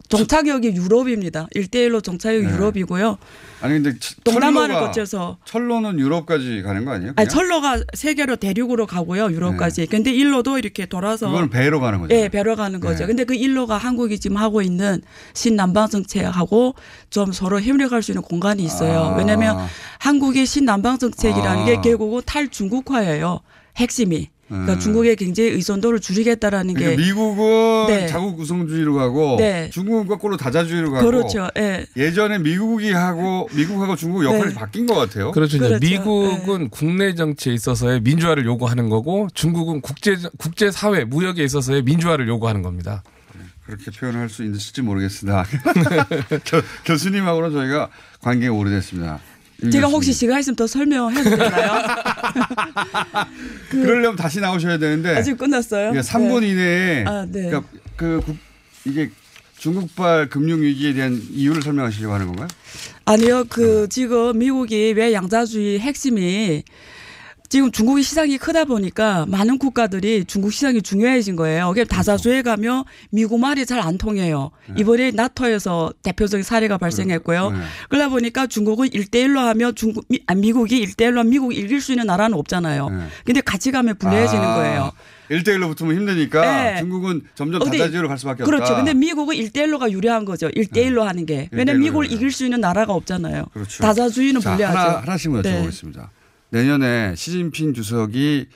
종착역이 유럽입니다. 일대일로 종착역이 네. 유럽이고요. 아니 근데 철- 동남아를 철로가- 거쳐서 철로는 유럽까지 가는 거 아니에요? 아니? 철로가 세계로 대륙으로 가고요. 유럽까지. 근데 일로도 이렇게 돌아서 그거는 배로 가는 거죠. 예, 배로 가는 거죠. 네. 근데 그 일로가 한국이 지금 하고 있는 신남방 정책하고 좀 서로 협력할 수 있는 공간이 있어요. 아. 왜냐하면 한국의 신남방 정책이라는 아. 게 결국은 탈중국화예요. 핵심이. 그러니까 음. 중국의 경제 의존도를 줄이겠다라는 게 그러니까 미국은 네. 자국 우성주의로 가고 네. 중국은 거꾸로 다자주의로 가고 그렇죠. 예. 예전에 미국이 하고 미국하고 중국 역할이 네. 바뀐 것 같아요. 그렇죠. 이제 그렇죠. 미국은 국내 정치에 있어서의 민주화를 요구하는 거고 중국은 국제 국제 사회 무역에 있어서의 민주화를 요구하는 겁니다. 그렇게 표현할 수 있을지 모르겠습니다. [LAUGHS] 교, 교수님하고는 저희가 관계가 오래됐습니다. 임 제가. 혹시 시간 있으면 더 설명해도 되나요? [LAUGHS] 그러려면 다시 나오셔야 되는데 아직 끝났어요? 이게 3분 네. 이내에 아, 네. 그러니까 그 국- 이게 중국발 금융 위기에 대한 이유를 설명하시려고 하는 건가요? 아니요, 그 지금 미국이 왜 양자주의 핵심이 지금 중국의 시장이 크다 보니까 많은 국가들이 중국 시장이 중요해진 거예요. 그게 다자주에 가면 미국 말이 잘 안 통해요. 이번에 나토에서 대표적인 사례가 발생했고요. 그러다 보니까 중국은 일대일로 하면 중국, 미, 아, 미국이 일대일로 하면 미국이 이길 수 있는 나라는 없잖아요. 근데 같이 가면 불리해지는 아, 거예요. 1대1로 붙으면 힘드니까 네. 중국은 점점 다자주의로 갈 수밖에 없다. 그렇죠. 근데 미국은 일대일로가 유리한 거죠. 일대일로 하는 게. 왜냐면 1대1로 미국을. 이길 수 있는 나라가 없잖아요. 그렇죠. 다자주의는 자, 불리하죠. 하나, 하나씩 네. 여쭤보겠습니다. 내년에 시진핑 주석이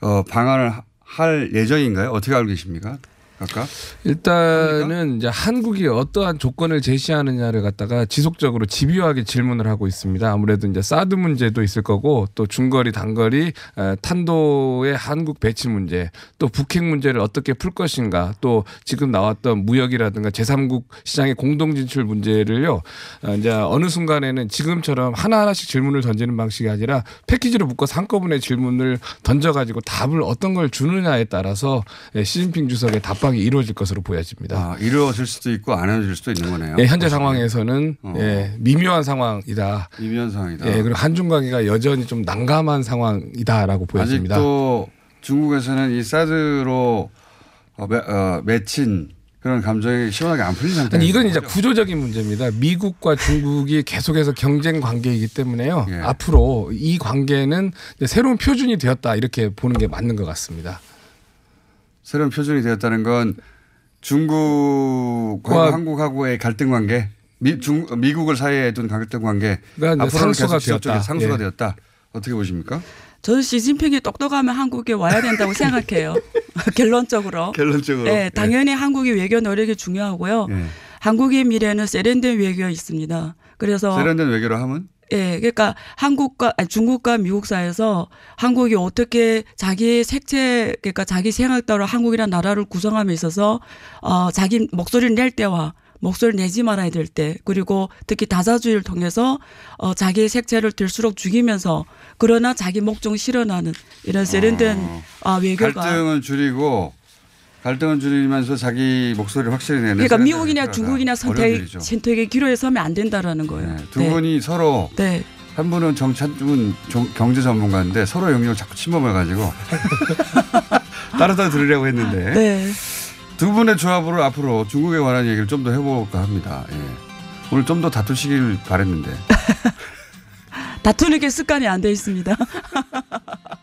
어, 방한을 하- 할 예정인가요? 어떻게 알고 계십니까? 각각? 일단은 이제 한국이 어떠한 조건을 제시하느냐를 갖다가 지속적으로 집요하게 질문을 하고 있습니다. 아무래도 이제 사드 문제도 있을 거고 또 중거리 단거리 에, 탄도의 한국 배치 문제 또 북핵 문제를 어떻게 풀 것인가 또 지금 나왔던 무역이라든가 제3국 시장의 공동 진출 문제를요. 어, 이제 어느 순간에는 지금처럼 하나하나씩 질문을 던지는 방식이 아니라 패키지로 묶어서 한꺼번에 질문을 던져 가지고 답을 어떤 걸 주느냐에 따라서 예, 시진핑 주석의 답 방이 이루어질 것으로 보여집니다. 아, 이루어질 수도 있고 안 이루어질 수도 있는 거네요. 예, 현재 상황에서는 어. 예, 미묘한 상황이다. 미묘한 상황이다. 예, 그리고 한중 관계가 여전히 좀 난감한 상황이다라고 보여집니다. 아직도 중국에서는 이 사드로 어, 매, 어, 맺힌 그런 감정이 시원하게 안 풀린. 아니, 이건 이제 구조적인 문제입니다. 미국과 중국이 계속해서 경쟁 관계이기 때문에요. 예. 앞으로 이 관계는 새로운 표준이 되었다 이렇게 보는 게 맞는 것 같습니다. 새로운 표준이 되었다는 건 중국과 과- 한국하고의 갈등 관계, 미, 중, 미국을 사이에 둔 갈등 관계 그러니까 이제 앞으로는 상수가 되었다. 상수가 예. 되었다. 어떻게 보십니까? 저는 시진핑이 똑똑하면 한국에 와야 된다고 [LAUGHS] 생각해요. [LAUGHS] 결론적으로. 결론적으로. 네, 당연히 한국의 외교 노력이 중요하고요. 예. 한국의 미래는 세련된 외교가 있습니다. 그래서 세련된 외교로 하면 예, 그러니까 한국과 아니, 중국과 미국 사이에서 한국이 어떻게 자기 색채 그러니까 자기 생각대로 한국이라는 나라를 구성함에 있어서 어 자기 목소리를 낼 때와 목소리를 내지 말아야 될 때 그리고 특히 다자주의를 통해서 어 자기의 색채를 들수록 죽이면서 그러나 자기 목적 실현하는 이런 세련된 아, 외교가 갈등은 줄이고 갈등은 줄이면서 자기 목소리를 확실히 내는 그러니까 미국이나 중국이나 선택. 선택의 기로에 서면 안 된다라는 거예요. 두 네. 분이 서로 네. 한 분은 정치 한 분은 정- 경제 전문가인데 서로 영역을 자꾸 침범해가지고 따로따로 [LAUGHS] 들으려고 했는데 네. 두 분의 조합으로 앞으로 중국에 관한 얘기를 좀 더 해볼까 합니다. 예. 오늘 좀 더 다투시길 바랬는데 [LAUGHS] 다투는 게 습관이 안 돼 있습니다. [LAUGHS]